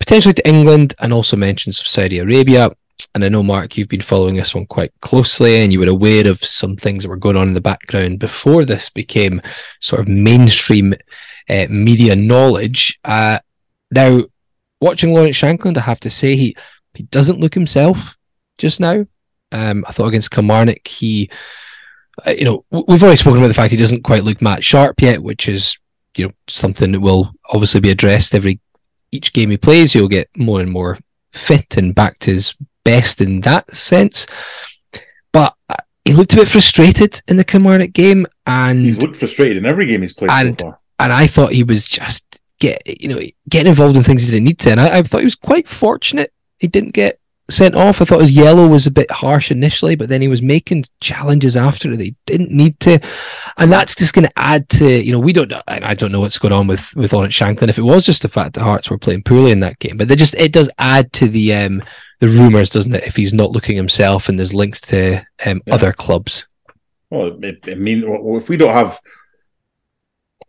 potentially to England and also mentions of Saudi Arabia. And I know, Mark, you've been following this one quite closely and you were aware of some things that were going on in the background before this became sort of mainstream uh, media knowledge. Uh, now, watching Lawrence Shankland, I have to say he he doesn't look himself just now. Um, I thought against Kilmarnock, he, uh, you know, we've already spoken about the fact he doesn't quite look Matt Sharp yet, which is, you know, something that will obviously be addressed every each game he plays. He'll get more and more fit and back to his best in that sense. But uh, he looked a bit frustrated in the Kilmarnock game, and he looked frustrated in every game he's played and, so far. And I thought he was just get you know getting involved in things he didn't need to, and I, I thought he was quite fortunate he didn't get sent off. I thought his yellow was a bit harsh initially, but then he was making challenges after they didn't need to, and that's just going to add to you know we don't know, and I don't know what's going on with with Lawrence Shankland if it was just the fact that Hearts were playing poorly in that game, but they just it does add to the um the rumors, doesn't it? If he's not looking himself, and there's links to um, yeah. other clubs. Well, I mean, if we don't have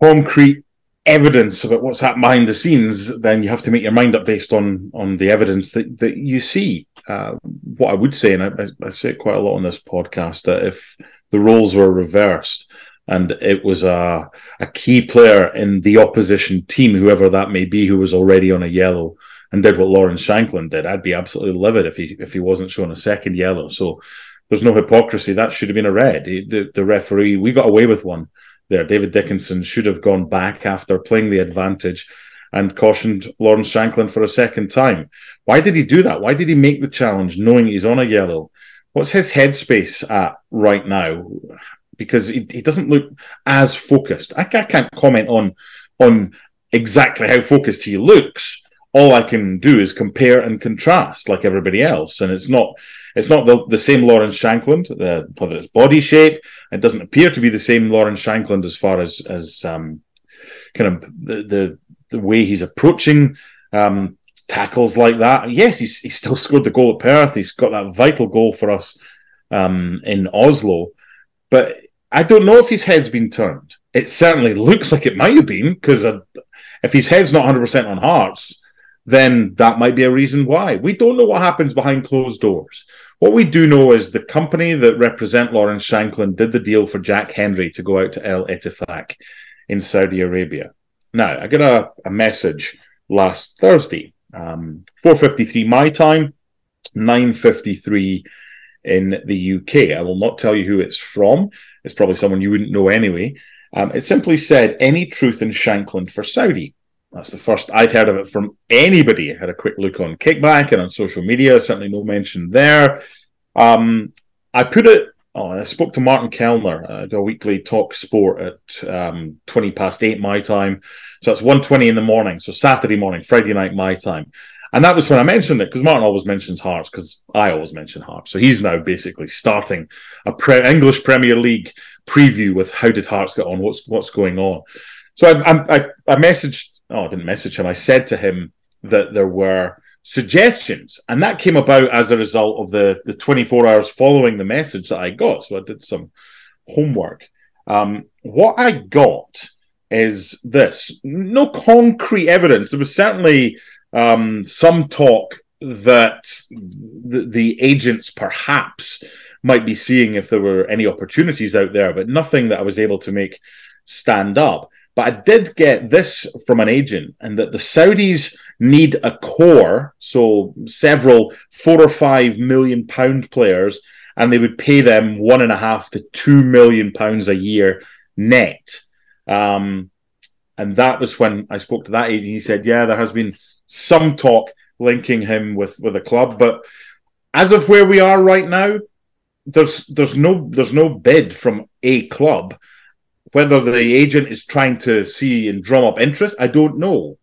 concrete evidence about what's happening behind the scenes, then you have to make your mind up based on on the evidence that that you see. Uh, what I would say, and I, I, say it quite a lot on this podcast, that if the roles were reversed and it was a a key player in the opposition team, whoever that may be, who was already on a yellow and did what Lawrence Shankland did, I'd be absolutely livid if he if he wasn't shown a second yellow. So there's no hypocrisy. That should have been a red. The, the referee, we got away with one there. David Dickinson should have gone back after playing the advantage and cautioned Lawrence Shankland for a second time. Why did he do that? Why did he make the challenge knowing he's on a yellow? What's his headspace at right now? Because he, he doesn't look as focused. I, I can't comment on on exactly how focused he looks. All I can do is compare and contrast like everybody else, and it's not it's not the, the same Lawrence Shankland, uh, whether it's body shape. It doesn't appear to be the same Lawrence Shankland as far as as um, kind of the, the the way he's approaching um, tackles like that. Yes, he's he still scored the goal at Perth. He's got that vital goal for us um, in Oslo, but I don't know if his head's been turned. It certainly looks like it might have been because uh, if his head's not 100 percent on Hearts, then that might be a reason why. We don't know what happens behind closed doors. What we do know is the company that represent Lawrence Shankland did the deal for Jack Hendry to go out to El Ettifaq in Saudi Arabia. Now, I got a, a message last Thursday, um, 4.53 my time, 9.53 in the UK. I will not tell you who it's from. It's probably someone you wouldn't know anyway. Um, it simply said, any truth in Shankland for Saudi. That's the first I'd heard of it from anybody. I had a quick look on Kickback and on social media. Certainly no mention there. Um, I put it. Oh, I spoke to Martin Kelner at a weekly talk sport at um, 20 past eight my time. So it's 1.20 in the morning. So Saturday morning, Friday night my time. And that was when I mentioned it because Martin always mentions Hearts because I always mention Hearts. So he's now basically starting a pre- English Premier League preview with how did Hearts get on? What's what's going on? So I, I, I messaged oh, I didn't message him. I said to him that there were suggestions, and that came about as a result of the the 24 hours following the message that I got. So I did some homework. Um, what I got is this: no concrete evidence. There was certainly um, some talk that the, the agents perhaps might be seeing if there were any opportunities out there, but nothing that I was able to make stand up. But I did get this from an agent, and that the Saudis need a core, so several four or five million pound players, and they would pay them one and a half to two million pounds a year net. Um, and that was when I spoke to that agent. He said, "Yeah, there has been some talk linking him with with a club, but as of where we are right now, there's there's no there's no bid from a club." Whether the agent is trying to see and drum up interest, I don't know.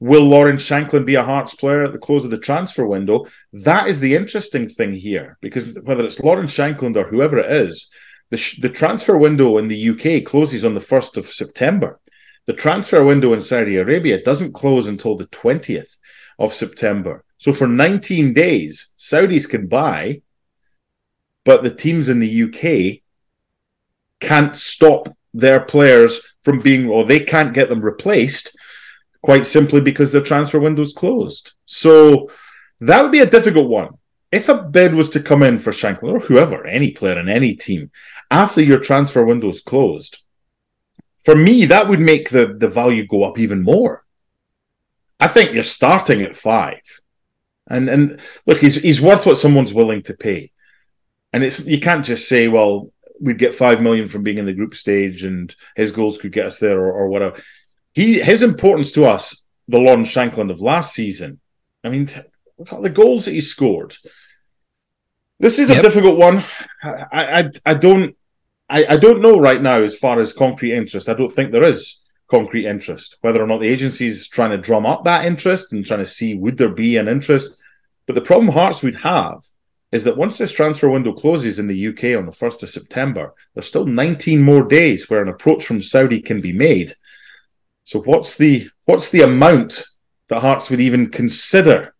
Will Lawrence Shankland be a Hearts player at the close of the transfer window? That is the interesting thing here, because whether it's Lawrence Shankland or whoever it is, the, sh- the transfer window in the UK closes on the 1st of September. The transfer window in Saudi Arabia doesn't close until the 20th of September. So for 19 days, Saudis can buy, but the teams in the UK can't stop their players from being, or they can't get them replaced quite simply because their transfer window's closed. So that would be a difficult one. If a bid was to come in for Shankland or whoever, any player in any team, after your transfer window's closed, for me, that would make the, the value go up even more. I think you're starting at five. And and look, he's he's worth what someone's willing to pay. And it's you can't just say, well, we'd get five million from being in the group stage, and his goals could get us there, or, or whatever. He his importance to us, the Lawrence Shankland of last season. I mean, look at the goals that he scored. This is a difficult one. I, I I don't I, I don't know right now as far as concrete interest. I don't think there is concrete interest. Whether or not the agency is trying to drum up that interest and trying to see would there be an interest. But the problem Hearts would have is that once this transfer window closes in the UK on the 1st of September, there's still 19 more days where an approach from Saudi can be made. So what's the what's the amount that Hearts would even consider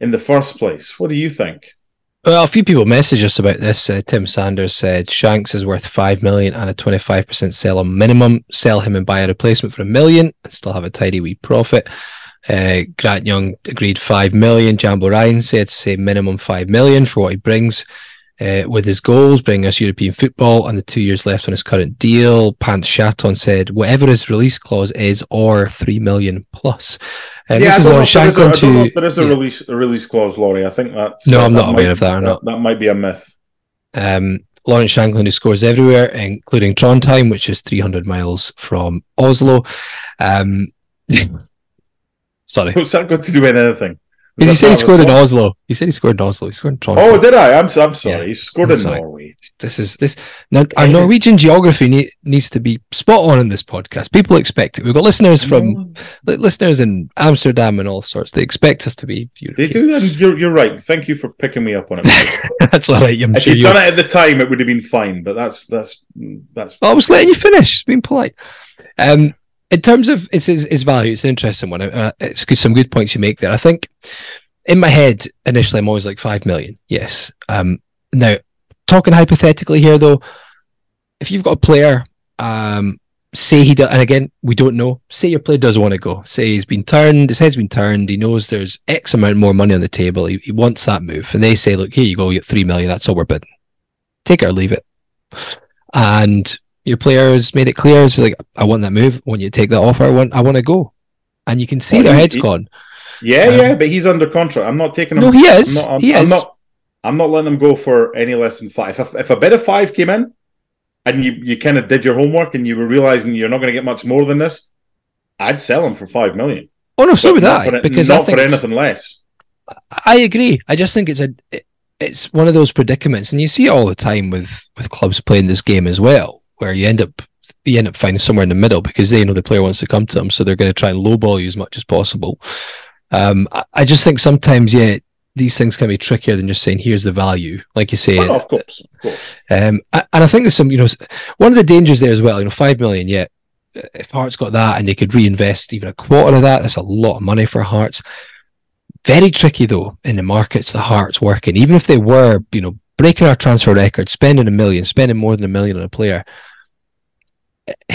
in the first place? What do you think? Well, a few people messaged us about this. Uh, Tim Sanders said Shanks is worth five million and a twenty-five percent sell on minimum. Sell him and buy a replacement for a million and still have a tidy wee profit. Uh, Grant Young agreed five million. Jambo Ryan said say minimum five million for what he brings uh, with his goals, bringing us European football and the two years left on his current deal. Pants Chaton said, whatever his release clause is, or three million plus. Um, yeah, this is to. there is a yeah. release a release clause, Laurie. I think that's. No, I'm not aware of that. Or not. That might be a myth. Um, Lawrence Shankland, who scores everywhere, including Trondheim, which is 300 miles from Oslo. Um, sorry. What's that got to do with anything? Because he said he scored in Oslo. He said he scored in Oslo. He scored in Toronto. Oh, did I? I'm, I'm sorry. Yeah. He scored in sorry. Norway. This is this. Now, our Norwegian geography need, needs to be spot on in this podcast. People expect it. We've got listeners from listeners in Amsterdam and all sorts. They expect us to be. European. They do, and you're, you're right. Thank you for picking me up on it. that's all right. I'm if sure you'd done it at the time, it would have been fine. But that's that's that's. I was letting you finish. Being polite. Um, in terms of its, its, value, it's an interesting one. Uh, it's good, some good points you make there. I think in my head, initially, I'm always like five million. Yes. Um, now, talking hypothetically here, though, if you've got a player, um, say he does, and again, we don't know. Say your player does want to go. Say he's been turned, his head's been turned. He knows there's X amount more money on the table. He, he wants that move, and they say, "Look, here you go. You get three million. That's all we're bidding. Take it or leave it." And your player has made it clear. It's like, I want that move. When you take that offer, I want, I want to go. And you can see well, their he, heads he, gone. Yeah, um, yeah, but he's under contract. I'm not taking him. No, he is. I'm not, I'm, he I'm is. not. I'm not letting him go for any less than five. If, if a bid of five came in, and you you kind of did your homework and you were realizing you're not going to get much more than this, I'd sell him for five million. Oh no, so would I. Because not for anything less. I agree. I just think it's a it's one of those predicaments, and you see it all the time with with clubs playing this game as well, where you end up you end up finding somewhere in the middle because they know the player wants to come to them, so they're going to try and lowball you as much as possible. Um, I, I, just think sometimes, yeah, these things can be trickier than just saying, "Here's the value," like you say. Oh, of course, of course. Um, and I think there's some, you know, one of the dangers there as well. You know, five million, yeah. If Hearts got that and they could reinvest even a quarter of that, that's a lot of money for Hearts. Very tricky though in the markets the Hearts working. Even if they were, you know, breaking our transfer record, spending a million, spending more than a million on a player,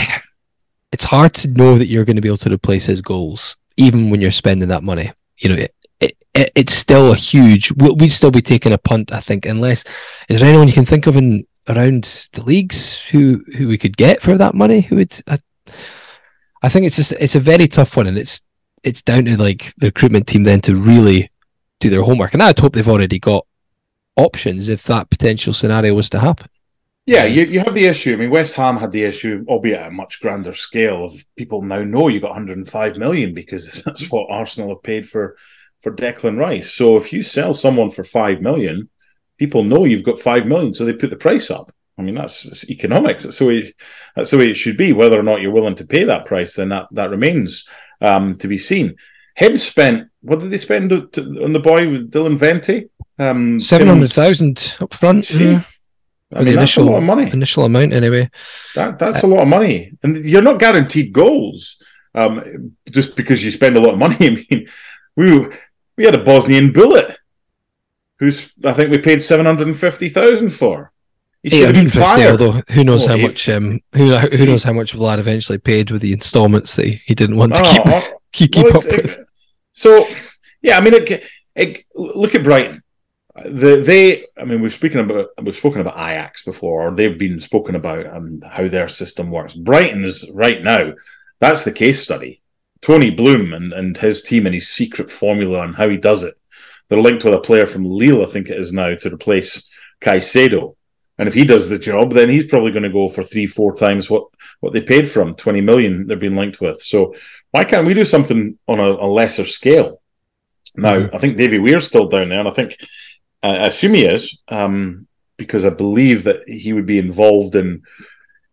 it's hard to know that you're going to be able to replace his goals, even when you're spending that money. You know, it, it, it it's still a huge. We'd still be taking a punt, I think, unless is there anyone you can think of in around the leagues who who we could get for that money? Who would? I, I think it's just it's a very tough one, and it's it's down to like the recruitment team then to really do their homework. And I'd hope they've already got options if that potential scenario was to happen. Yeah, you, you have the issue. I mean, West Ham had the issue, albeit at a much grander scale, of people now know you got 105 million because that's what Arsenal have paid for for Declan Rice. So if you sell someone for five million, people know you've got five million, so they put the price up. I mean, that's, economics. That's the way that's the way it should be. Whether or not you're willing to pay that price, then that that remains um, to be seen. Hibs spent what did they spend on the boy with Dylan Vente? Um, Seven hundred thousand up front. Yeah. I mean, initial, that's a lot of money. Initial amount, anyway. That that's uh, a lot of money, and you're not guaranteed goals um, just because you spend a lot of money. I mean, we we had a Bosnian bullet, who's I think we paid seven hundred and fifty thousand for. He should have been fired. Although who knows oh, how much um, who who knows how much Vlad eventually paid with the instalments that he, he didn't want to keep oh, keep, keep well, up with. So yeah, I mean, it, it, look at Brighton the, they, I mean, we've spoken about we've spoken about Ajax before, or they've been spoken about and how their system works. Brighton's right now. That's the case study. Tony Bloom and, and his team and his secret formula and how he does it. They're linked with a player from Lille, I think it is now, to replace Caicedo. And if he does the job, then he's probably going to go for three, four times what, what they paid for him, 20 million they're being linked with. So why can't we do something on a, a lesser scale? Now, mm-hmm. I think Davy Weir's still down there, and I think, I assume he is, um, because I believe that he would be involved in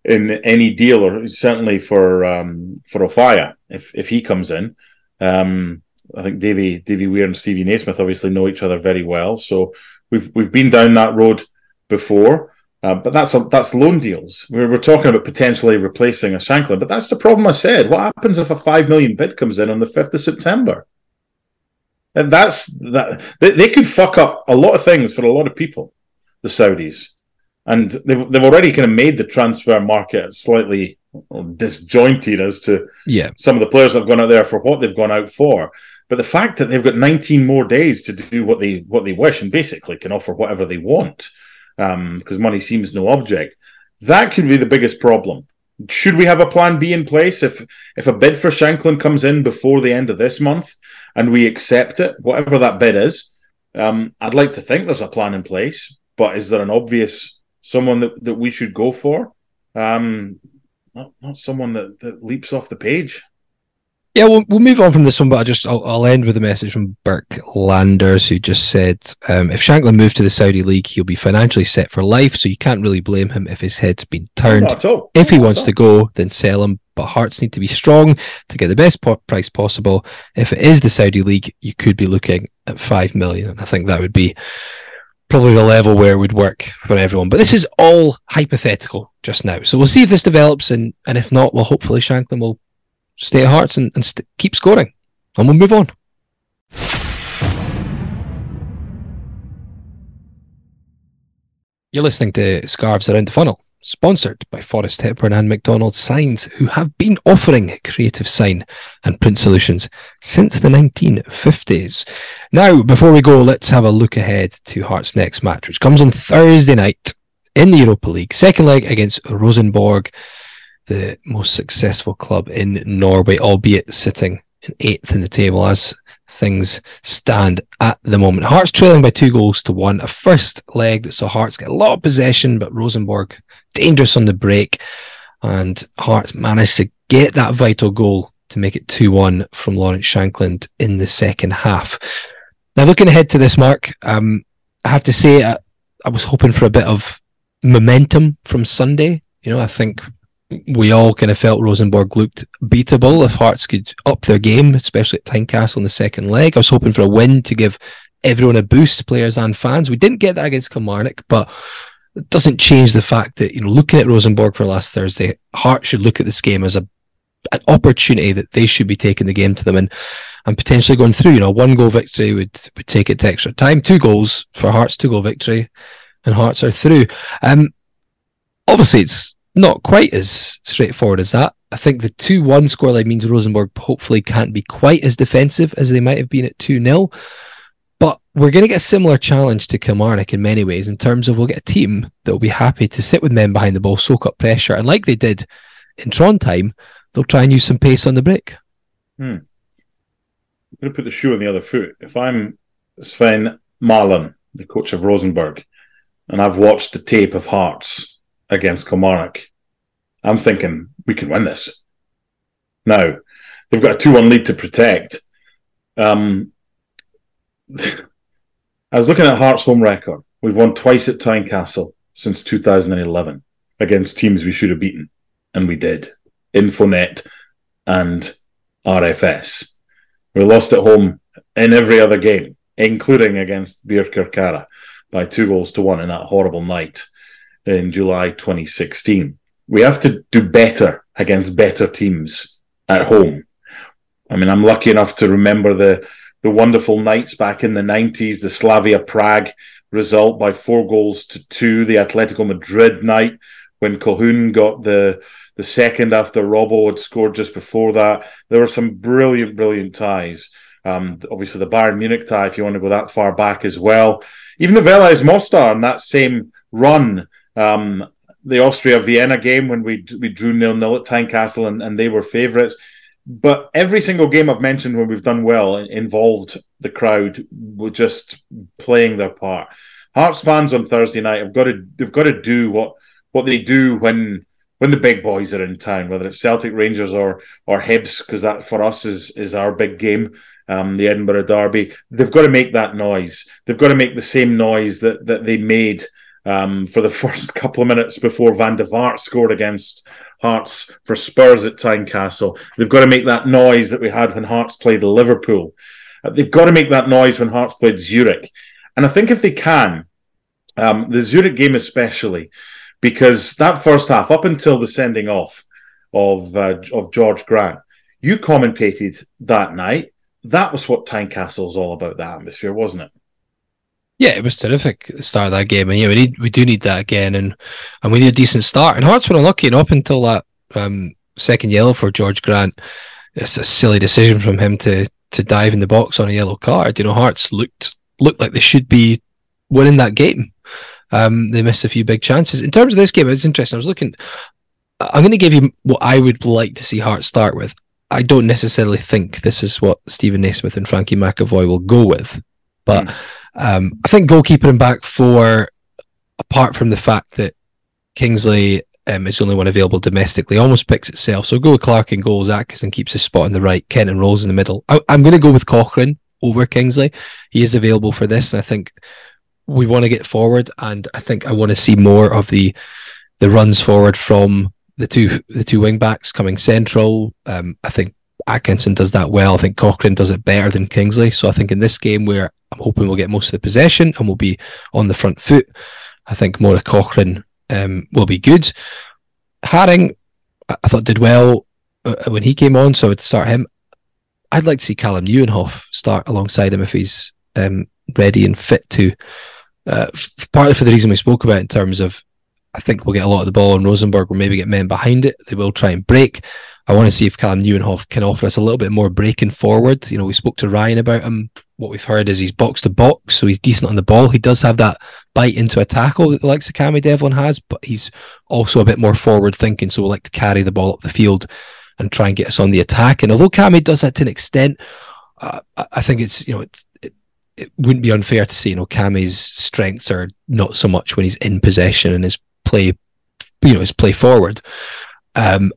in any deal, or certainly for um, for Offiah if if he comes in. Um, I think Davy Davy Weir and Stevie Naismith obviously know each other very well, so we've we've been down that road before. Uh, but that's a, that's loan deals. We're, we're talking about potentially replacing a Shankland, but that's the problem. I said, what happens if a five million bid comes in on the fifth of September? And that's that they, they could fuck up a lot of things for a lot of people, the Saudis and they've they've already kind of made the transfer market slightly disjointed as to yeah some of the players that have gone out there for what they've gone out for. But the fact that they've got 19 more days to do what they what they wish and basically can offer whatever they want, because um, money seems no object, that could be the biggest problem. Should we have a plan B in place if if a bid for Shankland comes in before the end of this month and we accept it, whatever that bid is? Um, I'd like to think there's a plan in place, but is there an obvious someone that, that we should go for. Um, not, not someone that, that leaps off the page. Yeah, we'll, we'll move on from this one, but I just I'll, I'll end with a message from Burke Landers, who just said, um, if Shankland moved to the Saudi league, he'll be financially set for life, so you can't really blame him if his head's been turned. If he wants to go, then sell him. But Hearts need to be strong to get the best po- price possible. If it is the Saudi league, you could be looking at five million, and I think that would be probably the level where it would work for everyone. But this is all hypothetical just now. So we'll see if this develops, and, and if not, well, hopefully Shankland will stay at Hearts and, and st- keep scoring. And we'll move on. You're listening to Scarves Around the Funnel sponsored by Forrest Hepburn and McDonald Signs, who have been offering creative sign and print solutions since the 1950s. Now, before we go, let's have a look ahead to Hearts' next match, which comes on Thursday night in the Europa League, second leg against Rosenborg, the most successful club in Norway, albeit sitting in eighth in the table as things stand at the moment. Hearts trailing by two goals to one. A first leg that saw Hearts get a lot of possession, but Rosenborg dangerous on the break. And Hearts managed to get that vital goal to make it 2 1 from Lawrence Shankland in the second half. Now, looking ahead to this, Mark, um, I have to say, I, I was hoping for a bit of momentum from Sunday. You know, I think we all kind of felt Rosenborg looked beatable if Hearts could up their game, especially at Tynecastle in the second leg. I was hoping for a win to give everyone a boost, players and fans. We didn't get that against Kilmarnock, but it doesn't change the fact that, you know, looking at Rosenborg for last Thursday, Hearts should look at this game as a an opportunity that they should be taking the game to them and and potentially going through. You know, one goal victory would would take it to extra time. Two goals for Hearts, two goal victory, and Hearts are through. Um, obviously, it's not quite as straightforward as that. I think the 2 1 scoreline means Rosenborg hopefully can't be quite as defensive as they might have been at 2 0. But we're going to get a similar challenge to Kilmarnock in many ways in terms of we'll get a team that will be happy to sit with men behind the ball, soak up pressure, and like they did in Trondheim, they'll try and use some pace on the break. Hmm. I'm going to put the shoe on the other foot. If I'm Svein Maalen, the coach of Rosenborg, and I've watched the tape of Hearts against Kilmarnock. I'm thinking we can win this. Now, they've got a 2 1 lead to protect. Um, I was looking at Hearts' home record. We've won twice at Tynecastle since 2011 against teams we should have beaten, and we did. Infonet and RFS. We lost at home in every other game, including against Birkirkara by two goals to one in that horrible night in July 2016. We have to do better against better teams at home. I mean, I'm lucky enough to remember the the wonderful nights back in the 90s, the Slavia Prague result by four goals to two, the Atletico Madrid night when Colquhoun got the the second after Robbo had scored just before that. There were some brilliant, brilliant ties. Um, obviously, the Bayern Munich tie, if you want to go that far back as well. Even the Velez Mostar in that same run um, the Austria Vienna game when we we drew nil nil at Tynecastle and, and they were favourites. but every single game I've mentioned when we've done well involved the crowd were just playing their part. Hearts fans on Thursday night have got to they've got to do what what they do when when the big boys are in town, whether it's Celtic, Rangers, or or Hibs, because that for us is is our big game, um, the Edinburgh Derby. They've got to make that noise. They've got to make the same noise that that they made um, for the first couple of minutes before Van der Vaart scored against Hearts for Spurs at Tynecastle. They've got to make that noise that we had when Hearts played Liverpool. Uh, they've got to make that noise when Hearts played Zurich. And I think if they can, um, the Zurich game especially, because that first half, up until the sending off of uh, of George Grant, you commentated that night. That was what Tynecastle's all about. The atmosphere, wasn't it? Yeah, it was terrific the start of that game, and yeah, we need we do need that again, and and we need a decent start. And Hearts were unlucky, and up until that um, second yellow for George Grant, it's a silly decision from him to to dive in the box on a yellow card. You know, Hearts looked looked like they should be winning that game. Um, they missed a few big chances. In terms of this game, it's interesting. I was looking. I'm going to give you what I would like to see Hearts start with. I don't necessarily think this is what Steven Naismith and Frankie McAvoy will go with, but. Mm um, I think goalkeeper and back four, apart from the fact that Kingsley um, is the only one available domestically, almost picks itself. So go with Clark in goals, Atkinson keeps his spot on the right, Kenton Rowles in the middle. I, am going to go with Cochrane over Kingsley. He is available for this, and I think we want to get forward, and I think I want to see more of the the runs forward from the two the two wing backs coming central. Um, I think Atkinson does that well. I think Cochrane does it better than Kingsley. So I think in this game where I'm hoping we'll get most of the possession and we'll be on the front foot, I think Mora Cochrane um, will be good. Haring, I thought did well uh, when he came on, so I would start him. I'd like to see Calem Nieuwenhof start alongside him if he's um, ready and fit to. Uh, partly for the reason we spoke about in terms of, I think we'll get a lot of the ball on Rosenborg. We'll maybe get men behind it. They will try and break. I want to see if Calem Nieuwenhof can offer us a little bit more breaking forward. You know, we spoke to Ryan about him. What we've heard is he's box to box, so he's decent on the ball. He does have that bite into a tackle that the likes of Cammy Devlin has, but he's also a bit more forward thinking. So we like to carry the ball up the field and try and get us on the attack. And although Cammy does that to an extent, uh, I think it's you know it, it, it wouldn't be unfair to say you know Cammy's strengths are not so much when he's in possession and his play, you know, his play forward. Um,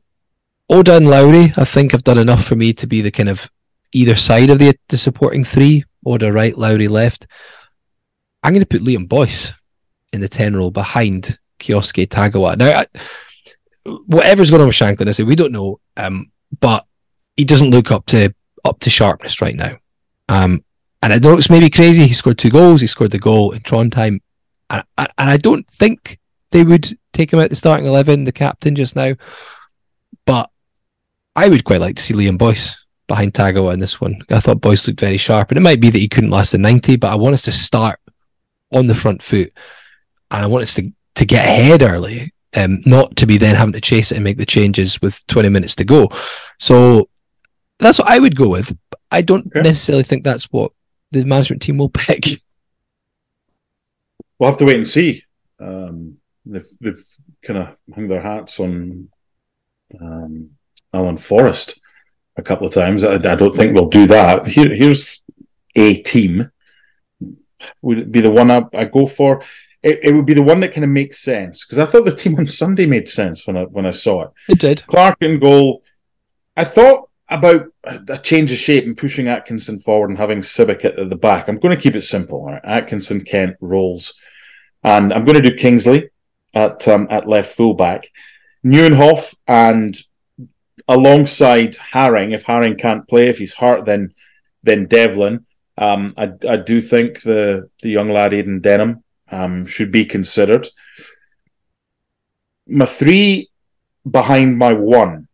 Oda and Lowry, I think, have done enough for me to be the kind of either side of the, the supporting three. Oda right, Lowry left. I'm going to put Liam Boyce in the 10 role behind Kyosuke Tagawa. Now, I, whatever's going on with Shankland, I say we don't know, um, but he doesn't look up to up to sharpness right now. Um, and I know it's maybe crazy. He scored two goals. He scored the goal in Trondheim, and, and I don't think they would take him out the starting eleven, the captain just now. But I would quite like to see Liam Boyce behind Tagawa in this one. I thought Boyce looked very sharp, and it might be that he couldn't last the 90, but I want us to start on the front foot, and I want us to, to get ahead early, um, not to be then having to chase it and make the changes with 20 minutes to go. So that's what I would go with. I don't okay. necessarily think that's what the management team will pick. We'll have to wait and see. Um, they've, they've kind of hung their hats on um, Alan Forrest a couple of times. I, I don't think we'll do that. Here, here's a team. Would it be the one I, I go for? It, it, would be the one that kind of makes sense because I thought the team on Sunday made sense when I when I saw it. It did. Clark in goal. I thought about a change of shape and pushing Atkinson forward and having Sibbick at the back. I'm going to keep it simple. Right? Atkinson, Kent, Rowles, and I'm going to do Kingsley at um, at left fullback. Nieuwenhof and alongside Haring, if Haring can't play, if he's hurt, then then Devlin. Um, I, I do think the the young lad Aiden Denholm um, should be considered. My three behind my one.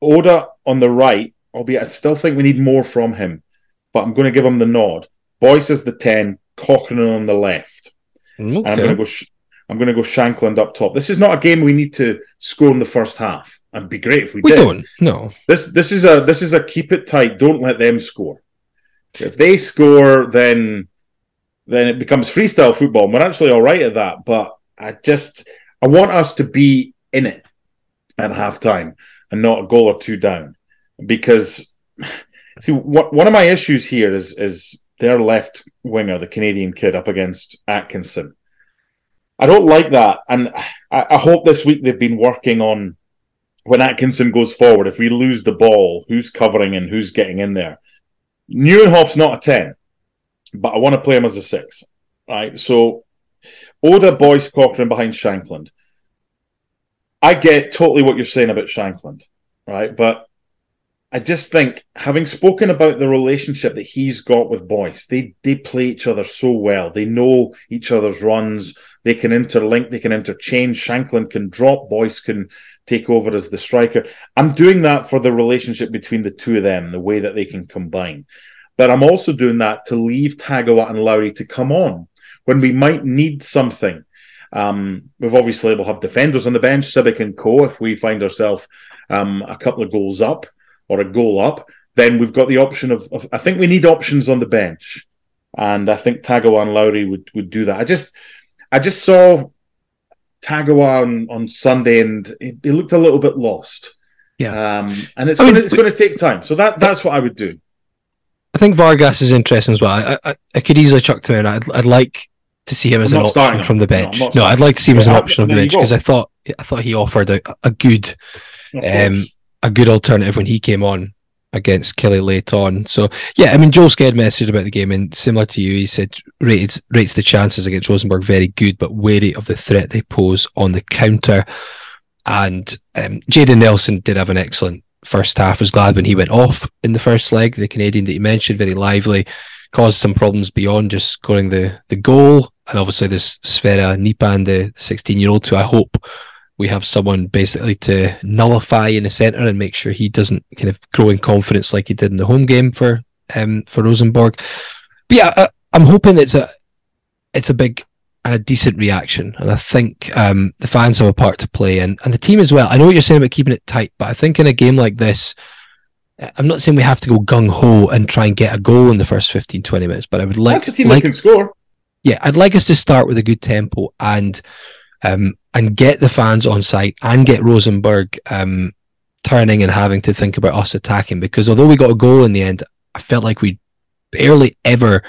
Oda on the right, albeit I still think we need more from him, but I'm going to give him the nod. Boyce is the 10, Cochrane on the left. Okay. And I'm going to go I'm going to go Shankland up top. This is not a game we need to score in the first half. It'd be great if we, we did. don't. No. This this is a this is a keep it tight. Don't let them score. If they score, then then it becomes freestyle football. And we're actually all right at that. But I just I want us to be in it at half time and not a goal or two down. because see what one of my issues here is is their left winger, the Canadian kid, up against Atkinson. I don't like that, and I, I hope this week they've been working on when Atkinson goes forward. If we lose the ball, who's covering and who's getting in there? Nieuwenhof's not a ten, but I want to play him as a six. Right, so Oda, Boyce, Cochrane behind Shankland. I get totally what you're saying about Shankland, right? But I just think, having spoken about the relationship that he's got with Boyce, they they play each other so well. They know each other's runs. They can interlink. They can interchange. Shankland can drop. Boyce can take over as the striker. I'm doing that for the relationship between the two of them, the way that they can combine. But I'm also doing that to leave Tagawa and Lowry to come on when we might need something. Um, we've obviously we'll have defenders on the bench, Sibbick and Co. If we find ourselves um, a couple of goals up or a goal up, then we've got the option of, of, I think we need options on the bench, and I think Tagawa and Lowry would would do that. I just I just saw Tagawa on, on Sunday, and he, he looked a little bit lost. Yeah, um, and it's going to, it's going to take time. So that that's what I would do. I think Vargas is interesting as well. I, I, I could easily chuck him in. I'd, I'd like to see him as an option from the bench. No, no I'd like to see him as an option on the bench because I thought I thought he offered a, a good um, a good alternative when he came on against Killie late on. So yeah, I mean Joel Sked messaged about the game and similar to you, he said rates rates the chances against Rosenborg very good, but wary of the threat they pose on the counter. And um, Jayden Nelson did have an excellent first half. Was glad when he went off in the first leg. The Canadian that you mentioned, very lively, caused some problems beyond just scoring the the goal. And obviously this Sverre Nypan, the 16 year old, who I hope we have someone basically to nullify in the centre and make sure he doesn't kind of grow in confidence like he did in the home game for um, for Rosenborg. But yeah, I, I'm hoping it's a it's a big and a decent reaction, and I think um, the fans have a part to play, and and the team as well. I know what you're saying about keeping it tight, but I think in a game like this. I'm not saying we have to go gung ho and try and get a goal in the first 15, 20 minutes, but I would like. That's a team like, that can score. Yeah, I'd like us to start with a good tempo and um, and get the fans on site and get Rosenborg um, turning and having to think about us attacking. Because although we got a goal in the end, I felt like we barely ever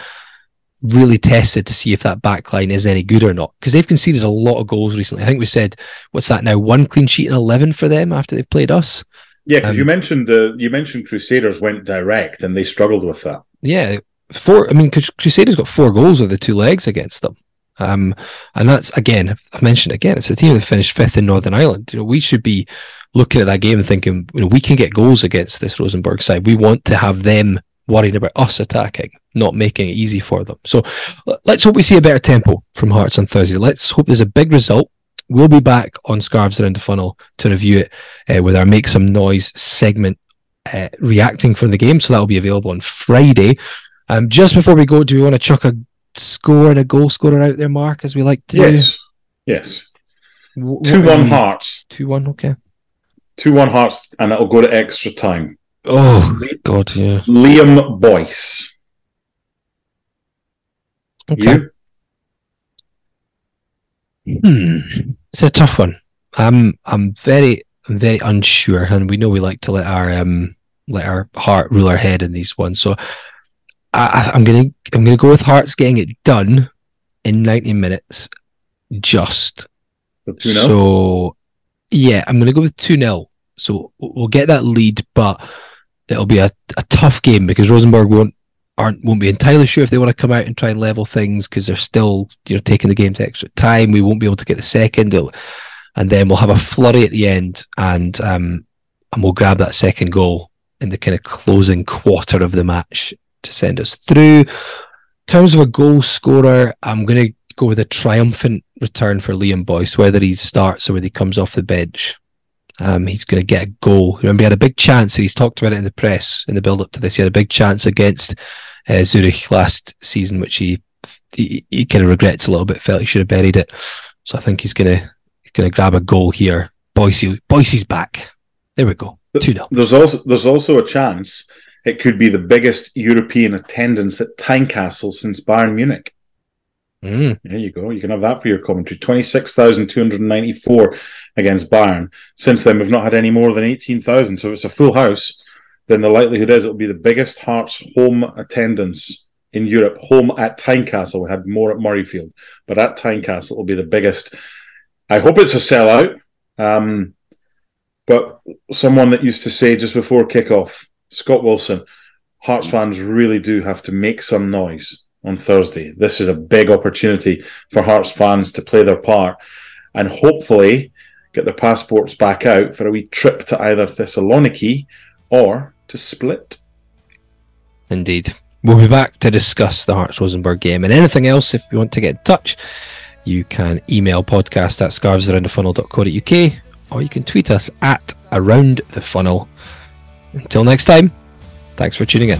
really tested to see if that backline is any good or not. Because they've conceded a lot of goals recently. I think we said, what's that now? One clean sheet and eleven for them after they've played us. Yeah, because um, you mentioned uh, you mentioned Crusaders went direct and they struggled with that. Yeah, four. I mean, Crusaders got four goals of the two legs against them. Um, and that's again, I've mentioned again, it's a team that finished fifth in Northern Ireland. You know, we should be looking at that game and thinking, you know, we can get goals against this Rosenborg side. We want to have them worrying about us attacking, not making it easy for them. So let's hope we see a better tempo from Hearts on Thursday. Let's hope there's a big result. We'll be back on Scarves Around the Funnel to review it uh, with our Make Some Noise segment uh, reacting from the game. So that'll be available on Friday. Um, just before we go, do we want to chuck a score and a goal scorer out there, Mark, as we like to yes. do? Yes. Yes. 2 1 Hearts. 2 1, okay. 2 1 Hearts, and it'll go to extra time. Oh, God, yeah. Liam Boyce. Okay. You? Hmm. It's a tough one. I'm I'm very I'm very unsure, and we know we like to let our um let our heart rule our head in these ones. So I, am gonna I'm gonna go with Hearts getting it done in 90 minutes. Just so, yeah, I'm gonna go with two 0 So we'll get that lead, but it'll be a, a tough game because Rosenborg won't aren't won't be entirely sure if they want to come out and try and level things because they're still you know taking the game to extra time. We won't be able to get the second, it'll, and then we'll have a flurry at the end, and um, and we'll grab that second goal in the kind of closing quarter of the match to send us through. In terms of a goal scorer, I'm going to go with a triumphant return for Liam Boyce, whether he starts or whether he comes off the bench. Um, he's going to get a goal. Remember, he had a big chance. He's talked about it in the press in the build up to this. He had a big chance against uh, Zurich last season, which he, he, he kind of regrets a little bit. Felt he should have buried it. So I think he's going to he's going to grab a goal here. Boise Boise's back. There we go. Two 0 There's also there's also a chance it could be the biggest European attendance at Tynecastle since Bayern Munich. Mm. There you go. You can have that for your commentary. 26,294 against Bayern. Since then, we've not had any more than 18,000. So if it's a full house. then the likelihood is it'll be the biggest Hearts home attendance in Europe. Home at Tynecastle. We had more at Murrayfield, but at Tynecastle it will be the biggest. I hope it's a sellout. Um, but someone that used to say just before kickoff, Scott Wilson, Hearts mm. fans really do have to make some noise on Thursday. This is a big opportunity for Hearts fans to play their part and hopefully get their passports back out for a wee trip to either Thessaloniki or to Split. Indeed. We'll be back to discuss the Hearts Rosenborg game and anything else if you want to get in touch. You can email podcast at scarvesaroundthefunnel.co.uk or you can tweet us at around the funnel. Until next time, thanks for tuning in.